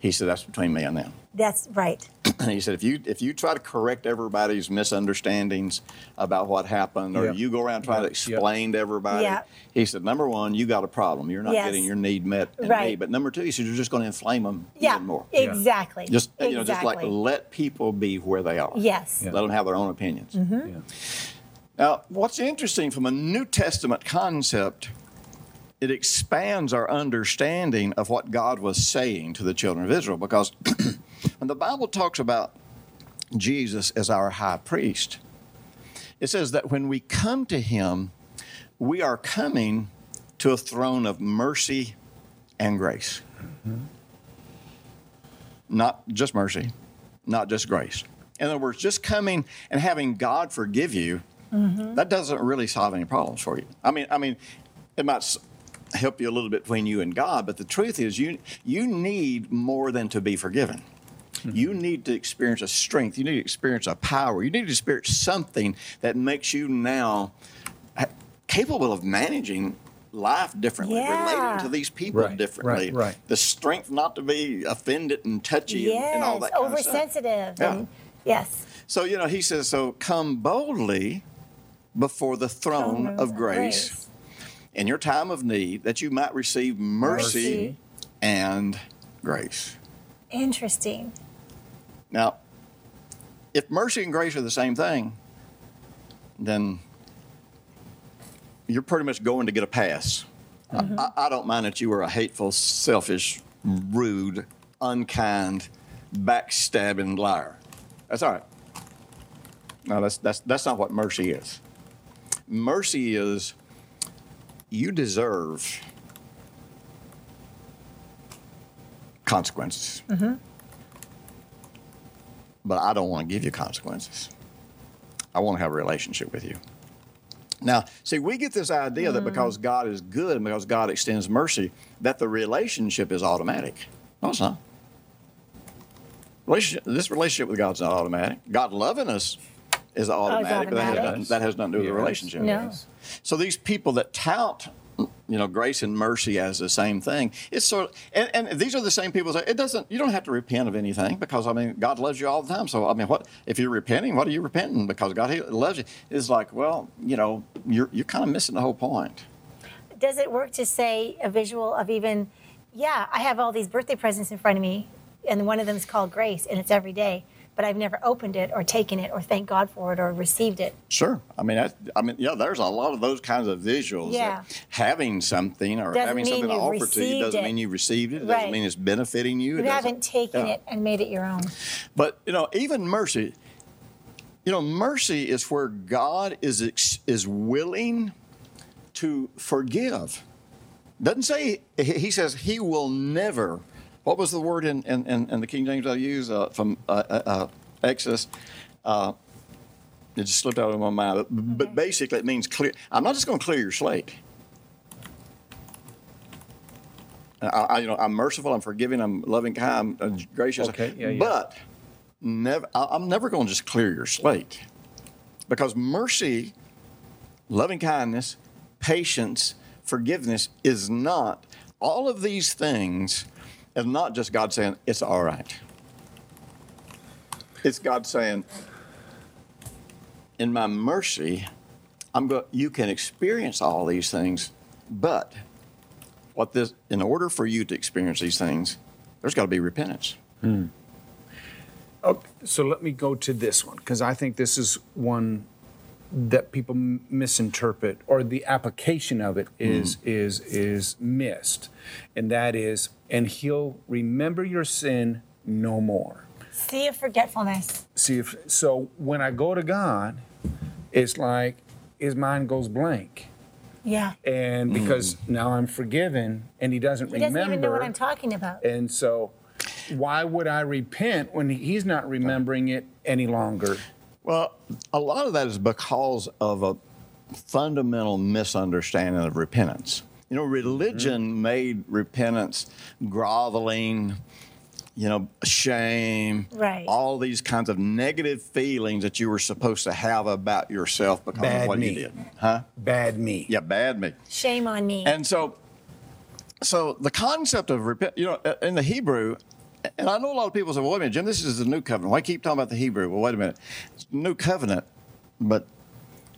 He said, that's between me and them. That's right. And *clears throat* he said, if you if you try to correct everybody's misunderstandings about what happened, or Yep. you go around trying to Yep. explain to everybody, Yeah. he said, number one, you got a problem. You're not Yes. getting your need met in me. Right. But number two, he said, you're just going to inflame them Yeah. even more. Exactly. Just exactly. you know, just like let people be where they are. Yes. Let them have their own opinions. Mm-hmm. Yeah. Now, what's interesting from a New Testament concept, it expands our understanding of what God was saying to the children of Israel because *clears throat* when the Bible talks about Jesus as our high priest, it says that when we come to him, we are coming to a throne of mercy and grace. Mm-hmm. Not just mercy, not just grace. In other words, just coming and having God forgive you, mm-hmm. that doesn't really solve any problems for you. I mean, I mean, it might help you a little bit between you and God, but the truth is, you you need more than to be forgiven. Mm-hmm. You need to experience a strength. You need to experience a power. You need to experience something that makes you now capable of managing life differently, Yeah. relating to these people Right, differently. right, right. The strength not to be offended and touchy and, Yes. and all that kind of stuff. Oversensitive. Yeah. And, yes. So, you know, he says, so come boldly before the throne of grace in your time of need that you might receive mercy, Mercy. and grace. Interesting. Now, if mercy and grace are the same thing, then you're pretty much going to get a pass. I, mm-hmm. I, I don't mind that you were a hateful, selfish, rude, unkind, backstabbing liar. That's all right. No, that's, that's, that's not what mercy is. Mercy is you deserve consequences. Mm-hmm. But I don't want to give you consequences. I want to have a relationship with you. Now, see, we get this idea that hmm. because God is good and because God extends mercy, that the relationship is automatic. No, it's not. Relationship, this relationship with God's not automatic. God loving us is oh, automatic, but that has, nothing- that has nothing to do with the relationship. No. So these people that tout, you know, grace and mercy as the same thing, it's sort of, and, and these are the same people that it doesn't, you don't have to repent of anything because, I mean, God loves you all the time. So, I mean, what, if you're repenting, what are you repenting? Because God loves you. It's like, well, you know, you're, you're kind of missing the whole point. Does it work to say a visual of even, yeah, I have all these birthday presents in front of me, and one of them is called grace, and it's every day, but I've never opened it or taken it or thanked God for it or received it. Sure. I mean, that, I mean, yeah, there's a lot of those kinds of visuals. Yeah. Having something or Doesn't having something to offer to you doesn't it. mean you received it. It doesn't mean it's benefiting you. You haven't taken yeah. it and made it your own. But you know, even mercy, you know, mercy is where God is ex- is willing to forgive. Doesn't say he he says he will never. What was the word in in, in, in the King James I use uh, from uh, uh, uh, Exodus? Uh, it just slipped out of my mind. But, but basically, it means clear. I'm not just going to clear your slate. I, I, you know, I'm merciful. I'm forgiving. I'm loving, kind. I'm gracious. Okay, yeah, yeah. But never, I- I'm never going to just clear your slate, because mercy, loving kindness, patience, forgiveness is not. All of these things is not just God saying it's all right. it's God saying, "In my mercy, I'm going. You can experience all these things, but what this? In order for you to experience these things, there's got to be repentance." Okay, so let me go to this one because I think this is one that people m- misinterpret or the application of it is hmm. is is missed, and that is, and he'll remember your sin no more. Sea of forgetfulness. See if so when I go to God, it's like his mind goes blank. Yeah. And mm-hmm. because now I'm forgiven and he doesn't remember. He doesn't even know what I'm talking about. and so why would I repent when he's not remembering it any longer? Well, a lot of that is because of a fundamental misunderstanding of repentance. You know, mm-hmm. religion made repentance groveling, you know, shame, Right. all these kinds of negative feelings that you were supposed to have about yourself because Bad of what me. you did. Huh? Bad me. Yeah, bad me. Shame on me. And so, so the concept of repent, you know, uh, in the Hebrew, and I know a lot of people say, well, wait a minute, Jim, this is the new covenant. Why keep talking about the Hebrew? Well, wait a minute. It's new covenant, but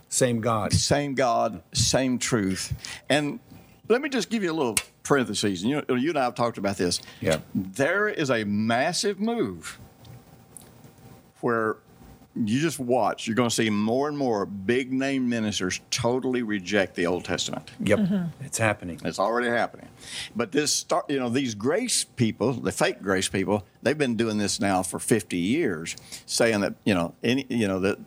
Same God. same God, same truth. And let me just give you a little parentheses. And you, you and I have talked about this. Yeah. There is a massive move where you just watch. You're going to see more and more big name ministers totally reject the Old Testament. Yep. Mm-hmm. It's happening. It's already happening. But this start, you know, these grace people, the fake grace people, they've been doing this now for 50 years, saying that, you know, any, you know, that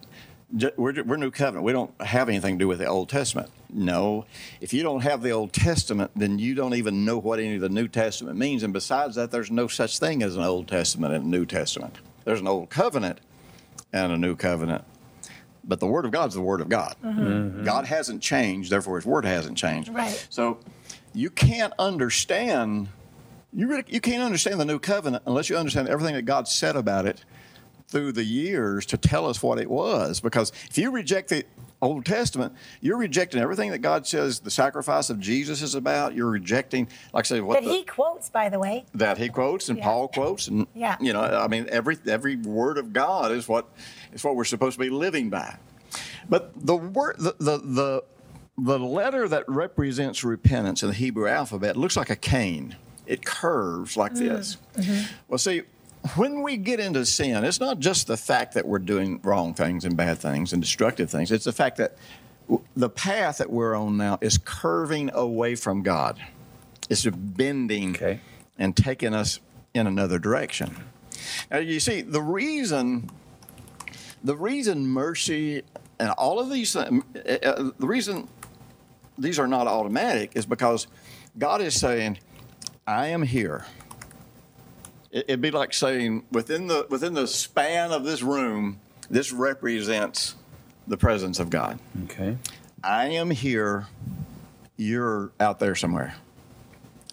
we're, we're new covenant. We don't have anything to do with the Old Testament. No. If you don't have the Old Testament, then you don't even know what any of the New Testament means. And besides that, there's no such thing as an Old Testament and a New Testament. There's an Old Covenant and a New Covenant. But the Word of God is the Word of God. Mm-hmm. Mm-hmm. God hasn't changed, therefore His Word hasn't changed. Right. So you can't understand you really you can't understand the new covenant unless you understand everything that God said about it through the years to tell us what it was. Because if you reject the Old Testament, you're rejecting everything that God says the sacrifice of Jesus is about. You're rejecting, like I said, what that the, he quotes, by the way. that he quotes and Yeah. Paul quotes, and Yeah. you know, I mean, every every word of God is what is what we're supposed to be living by. But the word, the the the, the letter that represents repentance in the Hebrew alphabet looks like a cane. It curves like mm-hmm. this. Mm-hmm. Well, see. When we get into sin, it's not just the fact that we're doing wrong things and bad things and destructive things. It's the fact that the path that we're on now is curving away from God. It's bending Okay. and taking us in another direction. Now, you see, the reason, the reason mercy and all of these, uh, the reason these are not automatic is because God is saying, "I am here." It- It'd be like saying within the within the span of this room, this represents the presence of God. Okay. I am here. You're out there somewhere.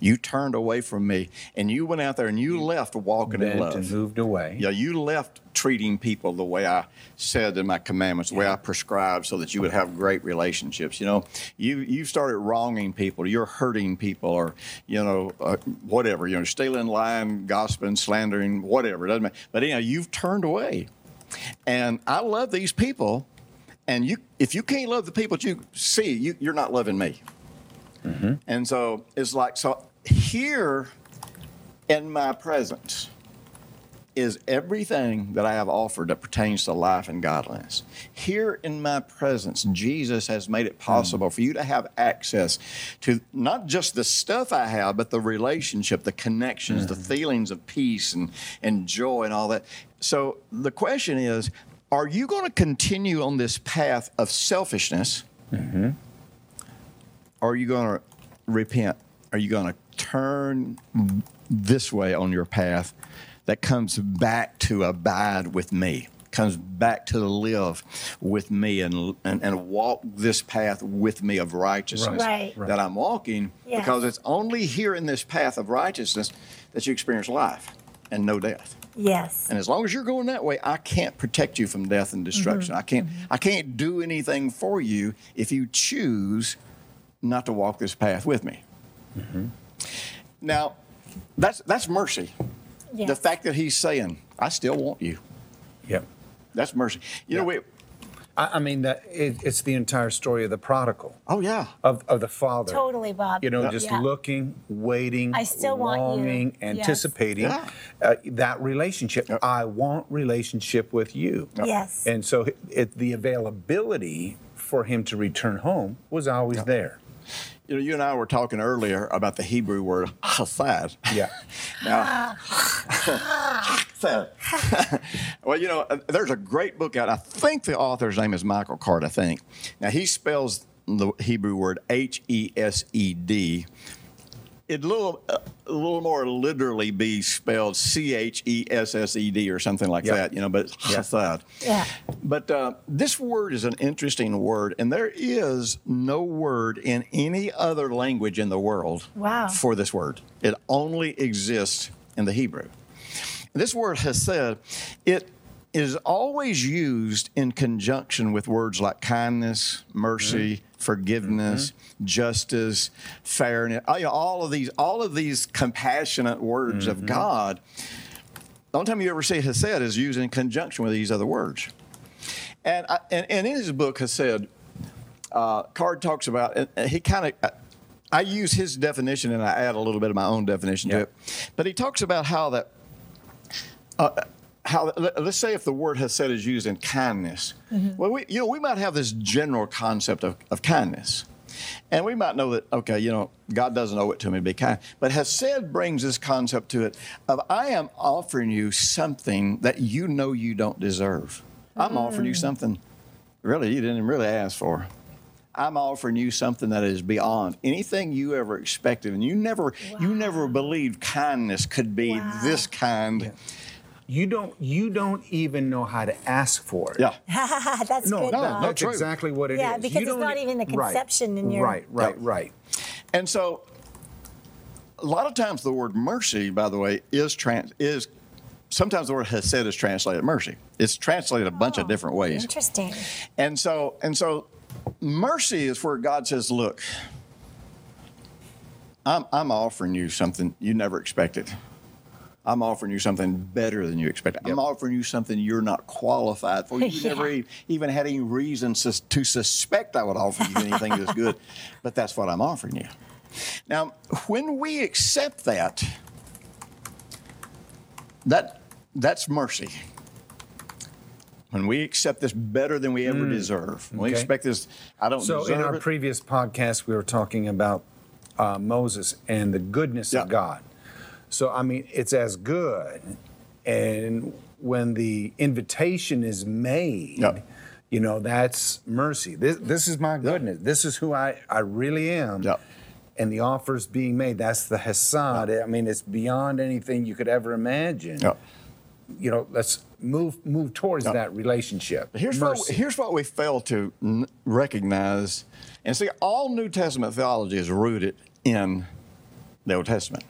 You turned away from me and you went out there and you left walking in love. and moved away. Yeah, you left treating people the way I said in my commandments, the way I prescribed, so that you would have great relationships. You know, you you started wronging people, you're hurting people, or you know, uh, whatever. You know, stealing, lying, gossiping, slandering, whatever. It doesn't matter. But anyhow, you've turned away, and I love these people. And you, if you can't love the people that you see, you, you're not loving me. And so it's like so here in my presence is everything that I have offered that pertains to life and godliness. Here in my presence, Jesus has made it possible for you to have access to not just the stuff I have, but the relationship, the connections, the mm-hmm. feelings of peace and, and joy and all that. So the question is are you going to continue on this path of selfishness? Mm-hmm. Or are you going to repent? Are you going to turn this way on your path that comes back to abide with me? Comes back to live with me and, and, and walk this path with me of righteousness Right. that I'm walking Yes. because it's only here in this path of righteousness that you experience life and no death. Yes. And as long as you're going that way, I can't protect you from death and destruction. Mm-hmm. I can't mm-hmm. I can't do anything for you if you choose not to walk this path with me. Mm-hmm. Now, that's that's mercy. Yes. The fact that he's saying, I still want you. Yep. That's mercy. You know, we. I, I mean, that it, it's the entire story of the prodigal, Oh yeah. of, of the father. Totally, Bob. You know, Yeah. just Yeah. looking, waiting, I still want you. longing, Yes. anticipating Yeah. uh, that relationship. I want relationship with you. Yes. And so it, the availability for him to return home was always there. You know, you and I were talking earlier about the Hebrew word chesed. Yeah. *laughs* Now, *laughs* well, you know, uh, there's a great book out. I think the author's name is Michael Card. I think. Now he spells the Hebrew word H E S E D. It little uh, a little more literally be spelled C H E S S E D or something like Yeah. that. You know, but it's *laughs* Yeah. Yeah. But uh, this word is an interesting word, and there is no word in any other language in the world Wow. for this word. It only exists in the Hebrew. This word has said it is always used in conjunction with words like kindness, mercy, forgiveness, justice, fairness. know, All of these, all of these compassionate words of God. The only time you ever see hesed is used in conjunction with these other words. And, I, and, and in his book, Hesed, uh, Card talks about, and he kind of, I use his definition and I add a little bit of my own definition to it. But he talks about how that, uh, how let- let's say if the word hesed is used in kindness, mm-hmm. well, we, you know, we might have this general concept of, of kindness. And we might know that, okay, you know, God doesn't owe it to me to be kind. But Hesed brings this concept to it of I am offering you something that you know you don't deserve. I'm offering you mm. something really you didn't really ask for. I'm offering you something that is beyond anything you ever expected, and you never you never believed kindness could be Wow. this kind. You don't you don't even know how to ask for it. Yeah. *laughs* That's No, good, no, Bob. that's true. exactly what it is. Yeah, because You it's don't not even the right, conception in your- Right, right, Yeah. right. And so, a lot of times the word mercy, by the way, is trans is sometimes the word hesed is translated mercy. It's translated a bunch of Oh, different ways. Interesting. And so, and so, mercy is where God says, "Look, I'm I'm offering you something you never expected. I'm offering you something better than you expected. I'm offering you something you're not qualified for. You *laughs* Yeah. never even had any reason sus- to suspect I would offer you anything that's good, *laughs* but that's what I'm offering you." Now, when we accept that, that that's mercy. When we accept this better than we ever deserve, when we expect this, I don't So in our it. previous podcast, we were talking about uh, Moses and the goodness Yeah. of God. So I mean, it's as good, and when the invitation is made, Yeah. you know that's mercy. This this is my goodness. This is who I I really am. Yeah. And the offers being made, that's the Hesed. I mean, it's beyond anything you could ever imagine. You know, let's move move towards that relationship. Here's what, here's what we fail to n- recognize. And see, all New Testament theology is rooted in the Old Testament.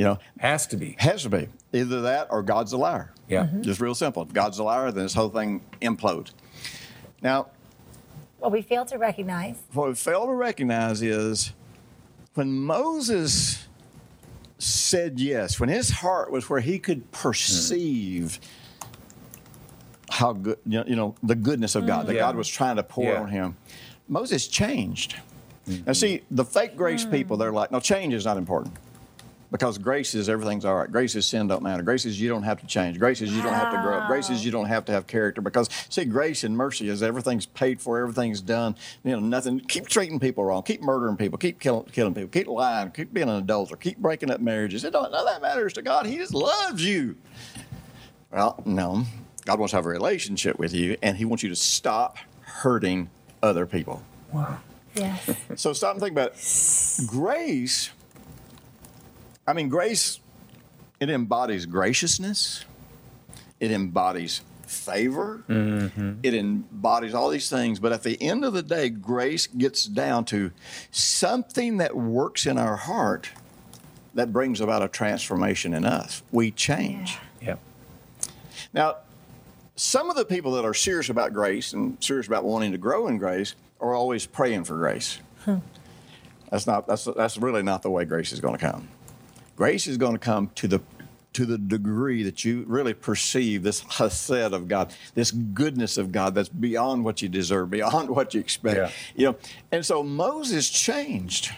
You know, has to be. has to be either that or God's a liar. Yeah. Mm-hmm. Mhm. Just real simple. If God's a liar, then this whole thing implodes. Now, What we fail to recognize. what we fail to recognize is when Moses said yes, when his heart was where he could perceive how good, you know, you know the goodness of God, that Yeah. God was trying to pour Yeah. on him, Moses changed. Now, see, the fake grace people, they're like, no, change is not important. Because grace is everything's all right. Grace is sin don't matter. Grace is you don't have to change. Grace is you don't have to grow up. Grace is you don't have to have character. Because see, grace and mercy is everything's paid for, everything's done. You know, nothing. Keep treating people wrong. Keep murdering people. Keep killing, killing people. Keep lying. Keep being an adulterer. Keep breaking up marriages. It don't. None of that matters to God. He just loves you. Well, no. God wants to have a relationship with you, and He wants you to stop hurting other people. Wow. Yes. So stop and think about it. Grace, I mean, grace, it embodies graciousness, it embodies favor, mm-hmm. it embodies all these things. But at the end of the day, grace gets down to something that works in our heart that brings about a transformation in us. We change. Yeah. Now, some of the people that are serious about grace and serious about wanting to grow in grace are always praying for grace. That's not that's that's really not the way grace is going to come. Grace is going to come to the to the degree that you really perceive this *laughs* chesed of God, this goodness of God that's beyond what you deserve, beyond *laughs* what you expect. Yeah. You know, and so Moses changed.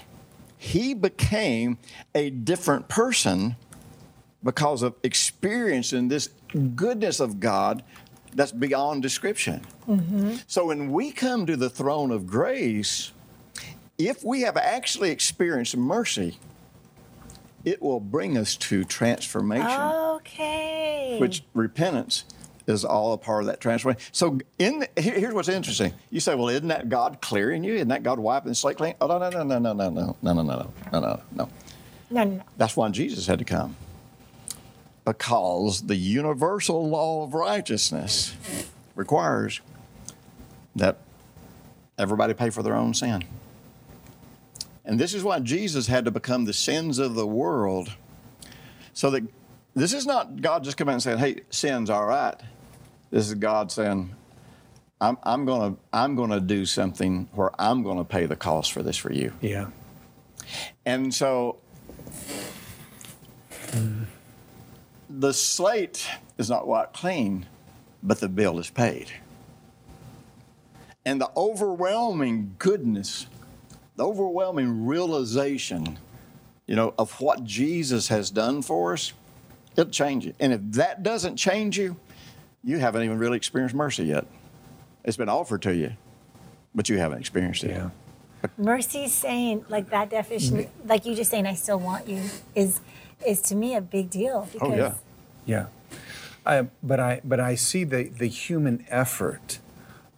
He became a different person because of experiencing this goodness of God that's beyond description. Mm-hmm. So when we come to the throne of grace, if we have actually experienced mercy, it will bring us to transformation, Okay. which repentance is all a part of that transformation. So in the, here- here's what's interesting. You say, well, isn't that God clearing you? Isn't that God wiping the slate clean? Oh no, no, no, no, no, no, no, no, no, no, no, no, no, no. no, no, no. That's why Jesus had to come. Because the universal law of righteousness requires that everybody pay for their own sin. And this is why Jesus had to become the sins of the world. So that this is not God just coming and saying, hey, sin's all right. This is God saying, I'm, I'm going to I'm gonna do something where I'm going to pay the cost for this for you. Yeah. And so the slate is not wiped clean, but the bill is paid. And the overwhelming goodness, the overwhelming realization, you know, of what Jesus has done for us, it'll change you. And if that doesn't change you, you haven't even really experienced mercy yet. It's been offered to you, but you haven't experienced it. Yeah. Mercy saying like that definition, like you just saying, "I still want you," is is to me a big deal because Oh, yeah. Yeah, I, but I but I see the the human effort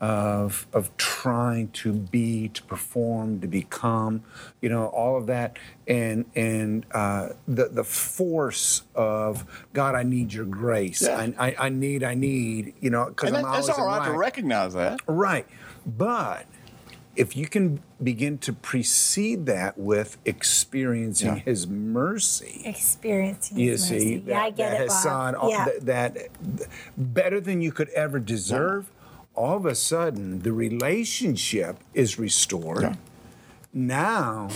of of trying to be, to perform, to become, you know, all of that, and and uh, the the force of God, I need your grace. Yeah. I, I I need I need you know because And I'm that, always that's all in right to recognize that. Right. But if you can begin to precede that with experiencing Yeah. his mercy, experiencing. you His see, mercy. that, yeah, I get that it, Bob. Hassan, yeah. that, that better than you could ever deserve, all of a sudden the relationship is restored. Yeah. Now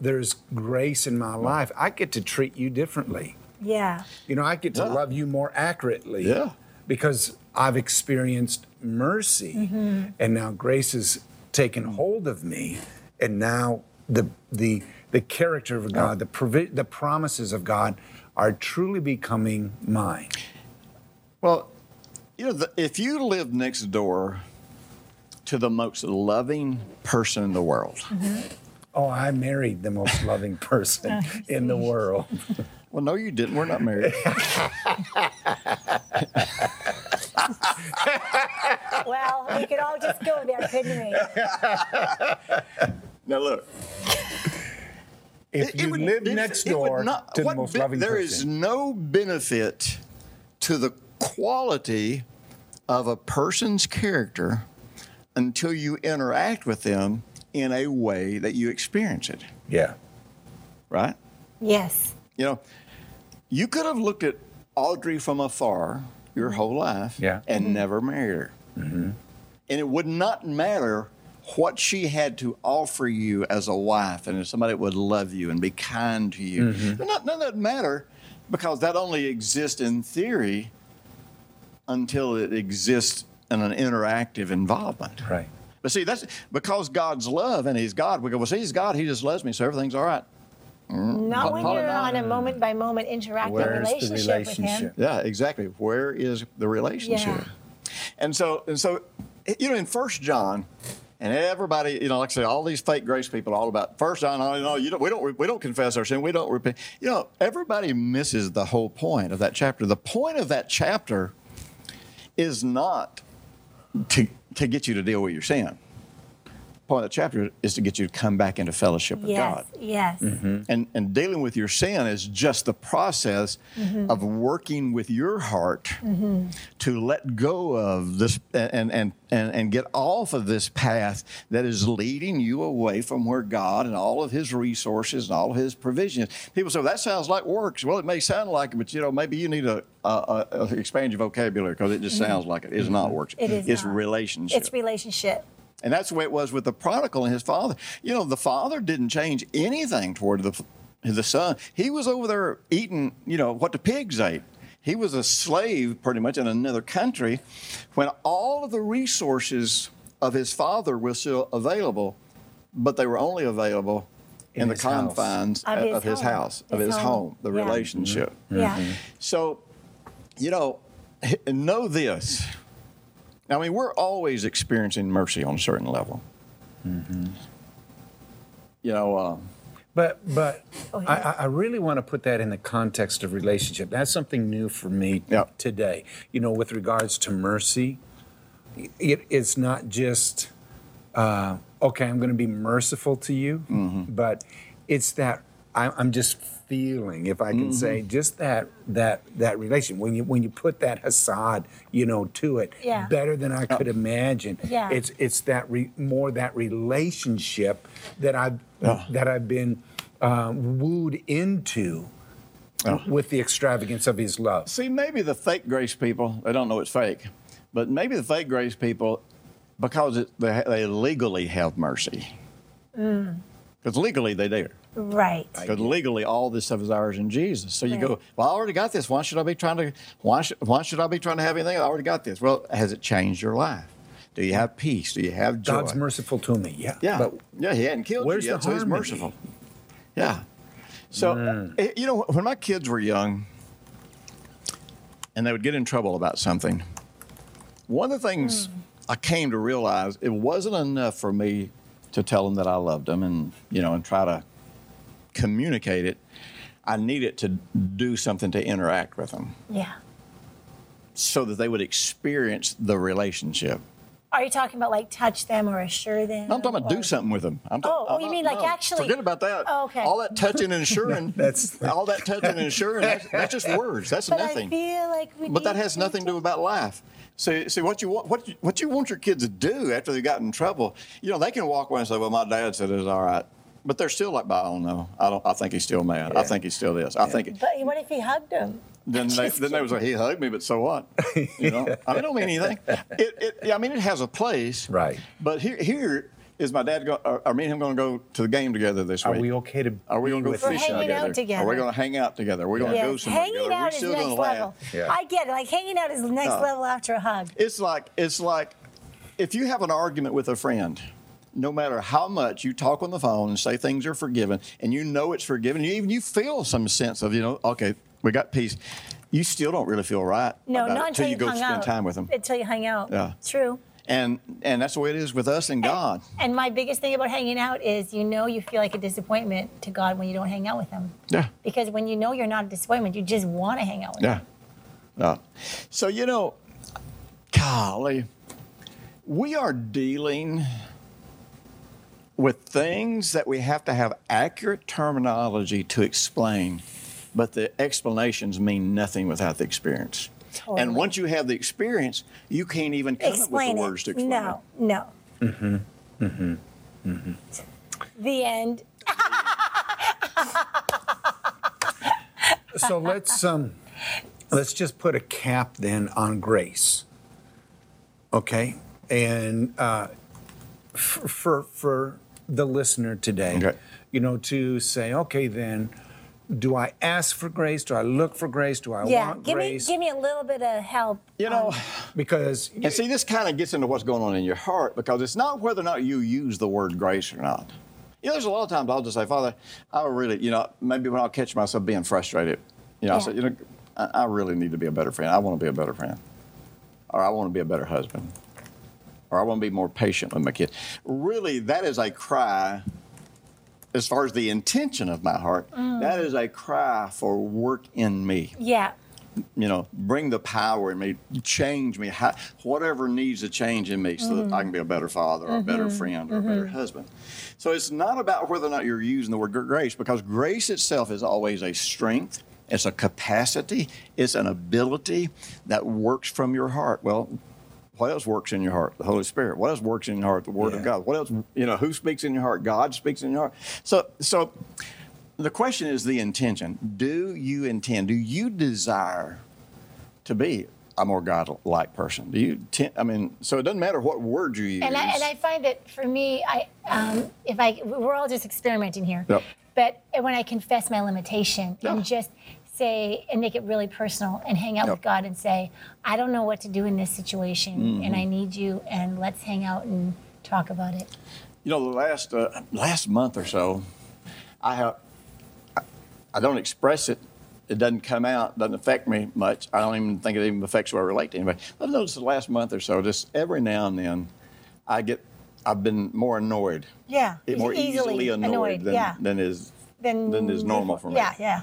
there's grace in my life. I get to treat you differently. yeah. You know, I get to Yeah. love you more accurately. Yeah. Because I've experienced mercy Mm-hmm. and now grace has taken hold of me. And now the the the character of God, the provi- the promises of God are truly becoming mine. Well, you know, the, if you live next door to the most loving person in the world, mm-hmm. Oh, I married the most *laughs* loving person *laughs* in the world. well, no, you didn't. We're not married. *laughs* Well, we could all just go there, couldn't we? now, look. If it- it you would- live it- next door not- to the most be- loving There person. is no benefit to the quality of a person's character until you interact with them in a way that you experience it, yeah. right? Yes. You know, you could have looked at Audrey from afar your mm-hmm. whole life Yeah. and mm-hmm. never married her. Mm-hmm. And it would not matter what she had to offer you as a wife and as somebody that would love you and be kind to you. Not, none of that matter because that only exists in theory until it exists in an interactive involvement. Right. But see, that's because God's love and He's God. We go, well, see, He's God. He just loves me, so everything's all right. Not when you're on a moment by moment interacting Where's the relationship, with him. Yeah, exactly. Where is the relationship? Yeah. And so, and so, you know, in First John, and everybody, you know, like I say, all these fake grace people, all about First John. Oh, no, you don't. We don't. We don't confess our sin. We don't repent. You know, everybody misses the whole point of that chapter. The point of that chapter is not to to get you to deal with your sin. The point of the chapter is to get you to come back into fellowship with Yes. God Yes. Mm-hmm. and and dealing with your sin is just the process mm-hmm. of working with your heart mm-hmm. to let go of this and, and and and get off of this path that is leading you away from where God and all of His resources and all of His provisions. People say well, that sounds like works. Well, it may sound like it, but you know maybe you need to uh, uh, uh expand your vocabulary because it just sounds like it. It's not works. It is It's not. relationship. It's relationship. And that's the way it was with the prodigal and his father. You know, the father didn't change anything toward the the son. He was over there eating, you know, what the pigs ate. He was a slave pretty much in another country when all of the resources of his father were still available, but they were only available in, In the his house. confines Of of, his of his house, of His his home. home, the Yeah. relationship. Mm-hmm. Yeah. Mm-hmm. So, you know, know this. I mean, we're always experiencing mercy on a certain level. You know, uh, But but Oh, I, yeah. I I really want to put that in the context of relationship. That's something new for me Yeah. today. You know, with regards to mercy, it, it's not just uh, okay. I'm going to be merciful to you, Mm-hmm. but it's that I, I'm just feeling, if I can Mm-hmm. say, just that that that relation. When you when you put that hesed, you know, to it, Yeah. better than I could imagine. Yeah. It's it's that re, more that relationship that I've that I've been um, wooed into with the extravagance of His love. see, maybe the fake grace people, they don't know it's fake, but maybe the fake grace people, because it, they, they legally have mercy. Because legally they do. Right. Because legally, all this stuff is ours in Jesus. So you Right. go, well, I already got this. Why should I be trying to? Why should, why should I be trying to have anything? I already got this. Well, has it changed your life? Do you have peace? Do you have joy? God's merciful to me. Yeah. Yeah, But yeah. He hadn't killed where's you yet, the so he's merciful. Yeah. So Mm. eh, you know, when my kids were young, and they would get in trouble about something, one of the things Mm. I came to realize it wasn't enough for me to tell them that I loved them and you know and try to communicate it. I needed to do something to interact with them Yeah. so that they would experience the relationship. Are you talking about like touch them or assure them? I'm talking about or- do something with them. I'm Oh, oh, I'm you not- mean like no, actually- Forget about that. Oh, okay. All that touching and assuring. *laughs* That's- all that touching and assuring. That's, that's just words. That's But nothing. I feel like we but that need has nothing to do about life. See, see what you want, what you, what you want your kids to do after they got in trouble. You know, they can walk away and say, "Well, my dad said it was all right," but they're still like, "But I don't know. I don't. I think he's still mad. I think he's still this. I think." But what if he hugged him? Then *laughs* they, Just then they was like, "He hugged me, but so what?" You know, I mean, it don't mean anything. It, it, yeah, I mean, it has a place, Right. But here, here is my dad. Go, or, or me and him going to go to the game together this week? are we okay to? Are we going to go with We're each fishing hanging other? out together. Are we going to hang out together? We're going to Yes. go somewhere hanging together. out We're is still next going to level. laugh. Yeah. I get it. Like hanging out is the next Uh, level after a hug. It's like it's like if you have an argument with a friend. No matter how much you talk on the phone and say things are forgiven, and you know it's forgiven, you even you feel some sense of you know, okay, we got peace. You still don't really feel right No, about not until you you go spend out. time with them. Until you hang out. Yeah. True. And and that's the way it is with us and God. And my biggest thing about hanging out is you know you feel like a disappointment to God when you don't hang out with Him. Yeah. Because when you know you're not a disappointment, you just want to hang out with Yeah. Him. Yeah. So you know, golly, we are dealing with things that we have to have accurate terminology to explain, but the explanations mean nothing without the experience. Totally. And once you have the experience, you can't even come Explain up with the it. words to explain no, no. Mm-hmm. Mm-hmm. The end. So let's um, let's just put a cap then on grace. Okay, and uh, f- for for the listener today, Okay. you know, to say, okay, then. Do I ask for grace? Do I look for grace? Do I Yeah. want Give me grace? give me a little bit of help. You know, on- because And see, this kind of gets into what's going on in your heart because it's not whether or not you use the word grace or not. You know, there's a lot of times I'll just say, Father, I really, you know, maybe when I'll catch myself being frustrated, you know, I Yeah. say, you know, I, I really need to be a better friend. I want to be a better friend. Or I want to be a better husband. Or I want to be more patient with my kid. Really, that is a cry, as far as the intention of my heart, mm. that is a cry for work in me yeah. you know, bring the power in me, change me, ha- whatever needs a change in me so that mm-hmm. I can be a better father or a better mm-hmm. friend or a mm-hmm. better husband. So it's not about whether or not you're using the word grace because grace itself is always a strength, it's a capacity, it's an ability that works from your heart. Well, what else works in your heart? The Holy Spirit. What else works in your heart? The Word of God. What else? You know, who speaks in your heart? God speaks in your heart. So, so the question is the intention. Do you intend? Do you desire to be a more God-like person? Do you? Ten, I mean, so it doesn't matter what word you use. And I, and I find that for me, I um, if I we're all just experimenting here. Yep. but when I confess my limitation Yeah. and just say and make it really personal and hang out with God and say, I don't know what to do in this situation Mm-hmm. and I need you and let's hang out and talk about it. You know, the last uh, last month or so, I have I, I don't express it. It doesn't come out. Doesn't affect me much. I don't even think it even affects who I relate to anybody. I've noticed the last month or so, just every now and then, I get I've been more annoyed, Yeah. more easily, annoyed, than, yeah. than is Than, than is normal for me. Yeah, yeah.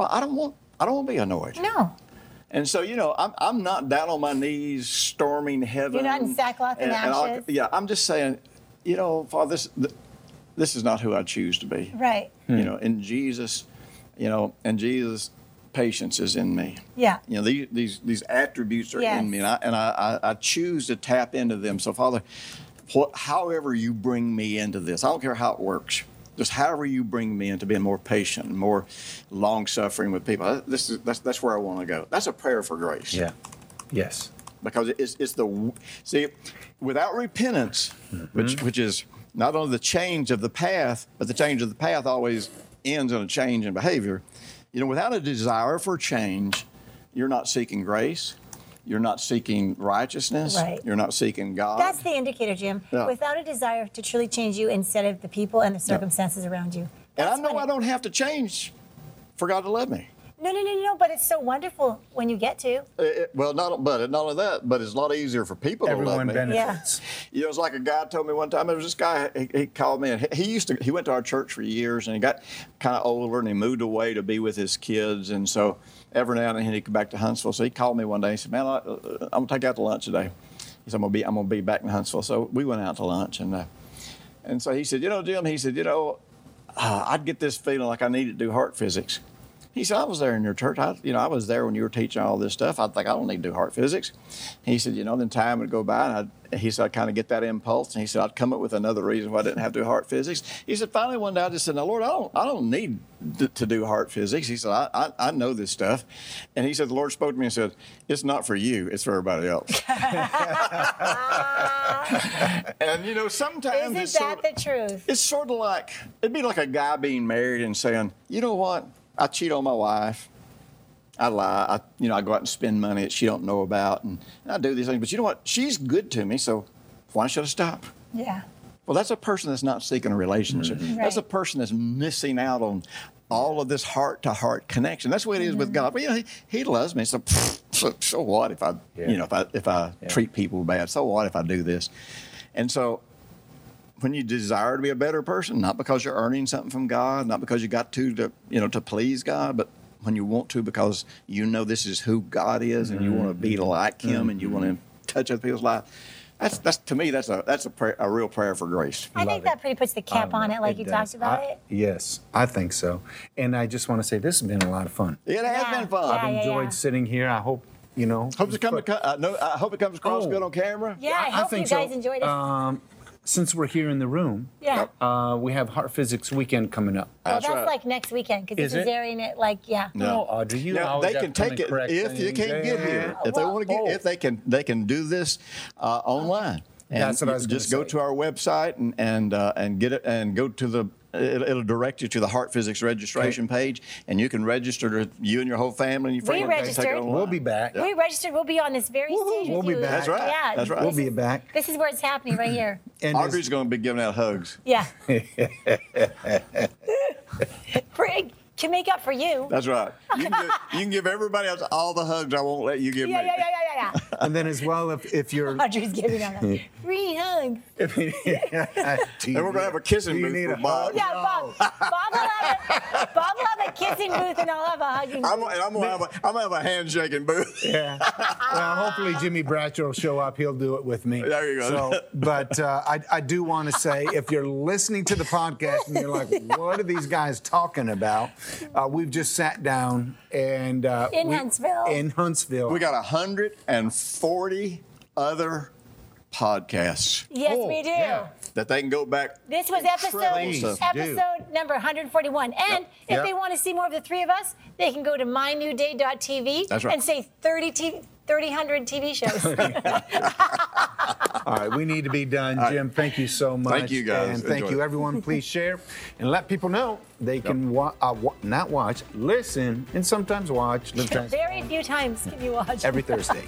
Well, I don't want I don't want to be annoyed. No. And so, you know, I'm, I'm not down on my knees storming heaven. You're not in sackcloth and I'll- ashes? yeah, I'm just saying, you know, Father, this, th- this is not who I choose to be. Right. You hmm. know, in Jesus, you know, and Jesus, patience is in me. Yeah. You know, these, these, these attributes are Yes. in me, and, I, and I, I, I choose to tap into them. So, Father, what, however you bring me into this, I don't care how it works. Just however you bring me into being more patient and more long suffering with people. This is that's that's where I want to go. That's a prayer for grace. Yeah. Yes. Because it's it's the see, without repentance, mm-hmm. which which is not only the change of the path, but the change of the path always ends in a change in behavior. You know, without a desire for change, you're not seeking grace. You're not seeking righteousness. Right. You're not seeking God. That's the indicator, Jim. Yeah. Without a desire to truly change you instead of the people and the circumstances around you. and I know when I don't have to change for God to love me. No, no, no, no, no. But it's so wonderful when you get to. It- it- well, not but not only that, but it's a lot easier for people to love Everyone me. benefits. You know, it's like a guy told me one time. There was this guy. He, he called me, and he, he used to. He went to our church for years, and he got kind of older, and he moved away to be with his kids. And so every now and then he'd come back to Huntsville. So he called me one day. He said, "Man, I, uh, I'm gonna take you out to lunch today." He said, "I'm gonna be. I'm gonna be back in Huntsville." So we went out to lunch, and uh, and so he said, "You know, Jim," he said, "You know, uh, I'd get this feeling like I needed to do heart physics." He said, I was there in your church. I, you know, I was there when you were teaching all this stuff. I think I don't need to do heart physics. He said, you know, then time would go by, and I'd, he said, I'd kind of get that impulse, and he said, I'd come up with another reason why I didn't have to do heart physics. He said, finally one day I just said, now Lord, I don't, I don't need to, to do heart physics. He said, I, I, I know this stuff, and he said, the Lord spoke to me and said, it's not for you, it's for everybody else. *laughs* and you know, sometimes Isn't sort that the truth? it's sort of like it'd be like a guy being married and saying, you know what, I cheat on my wife. I lie. I, you know, I go out and spend money that she don't know about, and, and I do these things. But you know what? She's good to me, so why should I stop? Yeah. Well, that's a person that's not seeking a relationship. Mm-hmm. That's a person that's missing out on all of this heart-to-heart connection. That's the way it is with mm-hmm. God. But you know, he, he loves me. So, pfft, so, so what if I, Yeah. you know, if I if I treat people bad? So what if I do this? And so, when you desire to be a better person, not because you're earning something from God, not because you got to to you know to please God, but when you want to because you know this is who God is, and you want to be like Him, and you want to touch other people's lives. That's that's to me that's a that's a prayer, a real prayer for grace. I think it. that pretty puts the cap on it, like you does. talked about I- it. Yes, I think so. And I just want to say this has been a lot of fun. It has Yeah, been fun. yeah, I've yeah, enjoyed yeah. sitting here. I hope you know. Hope it comes. I, know, I hope it comes across Oh. good on camera. Yeah, I, I hope you think so. guys enjoyed it. Um, since we're here in the room, yeah. uh, we have Heart Physics Weekend coming up. well, That's that's right. like next weekend because Is this is it? airing it like yeah. No, Audrey, you Now, always they have can to take it correct if you things. can't get here. If they want to get, oh. if they can, they can do this uh, online. And That's what I was gonna just go say. to our website and and uh, and get it and go to the. It'll, it'll direct you to the Heart Physics registration page, and you can register to you and your whole family and your friends. and take it registered. We'll be back. We registered. We'll be on this very Woohoo, stage we'll with be you. back. That's right. Yeah, That's right. We'll be back. This is where it's happening right here. *laughs* And Audrey's going to be giving out hugs. Yeah. *laughs* For- it can make up for you. That's right. You can, give, you can give everybody else all the hugs I won't let you give Yeah, me. yeah, yeah, yeah, yeah, yeah. and then as well, if if you're. Audrey's giving out free hug. *laughs* And *laughs* we're going to have a kissing you booth need for a Bob. hug? Yeah, Bob. Bob will have a, Bob will have a kissing booth and I'll have a hugging I'm, booth. and I'm gonna have a I'm gonna have a handshaking booth. Yeah. Well, hopefully Jimmy Bratcher will show up. He'll do it with me. There you go. So, but uh, I, I do want to say, if you're listening to the podcast and you're like, "What are these guys talking about?" Uh, we've just sat down and uh, In we- Huntsville. In Huntsville. We got 140 other podcasts Yes, Oh, we do. yeah. that they can go back. This was episode Please do. episode number 141. And if Yep. they want to see more of the three of us, they can go to mynewday.tv That's right. and say 30 t- 300 TV shows. *laughs* All right, we need to be done. Jim, thank you so much. Thank you, guys. And thank Enjoy you, it. everyone. *laughs* Please share and let people know they can wa- uh, wa- not watch, listen, and sometimes watch *laughs* Very few times can you watch. every Thursday.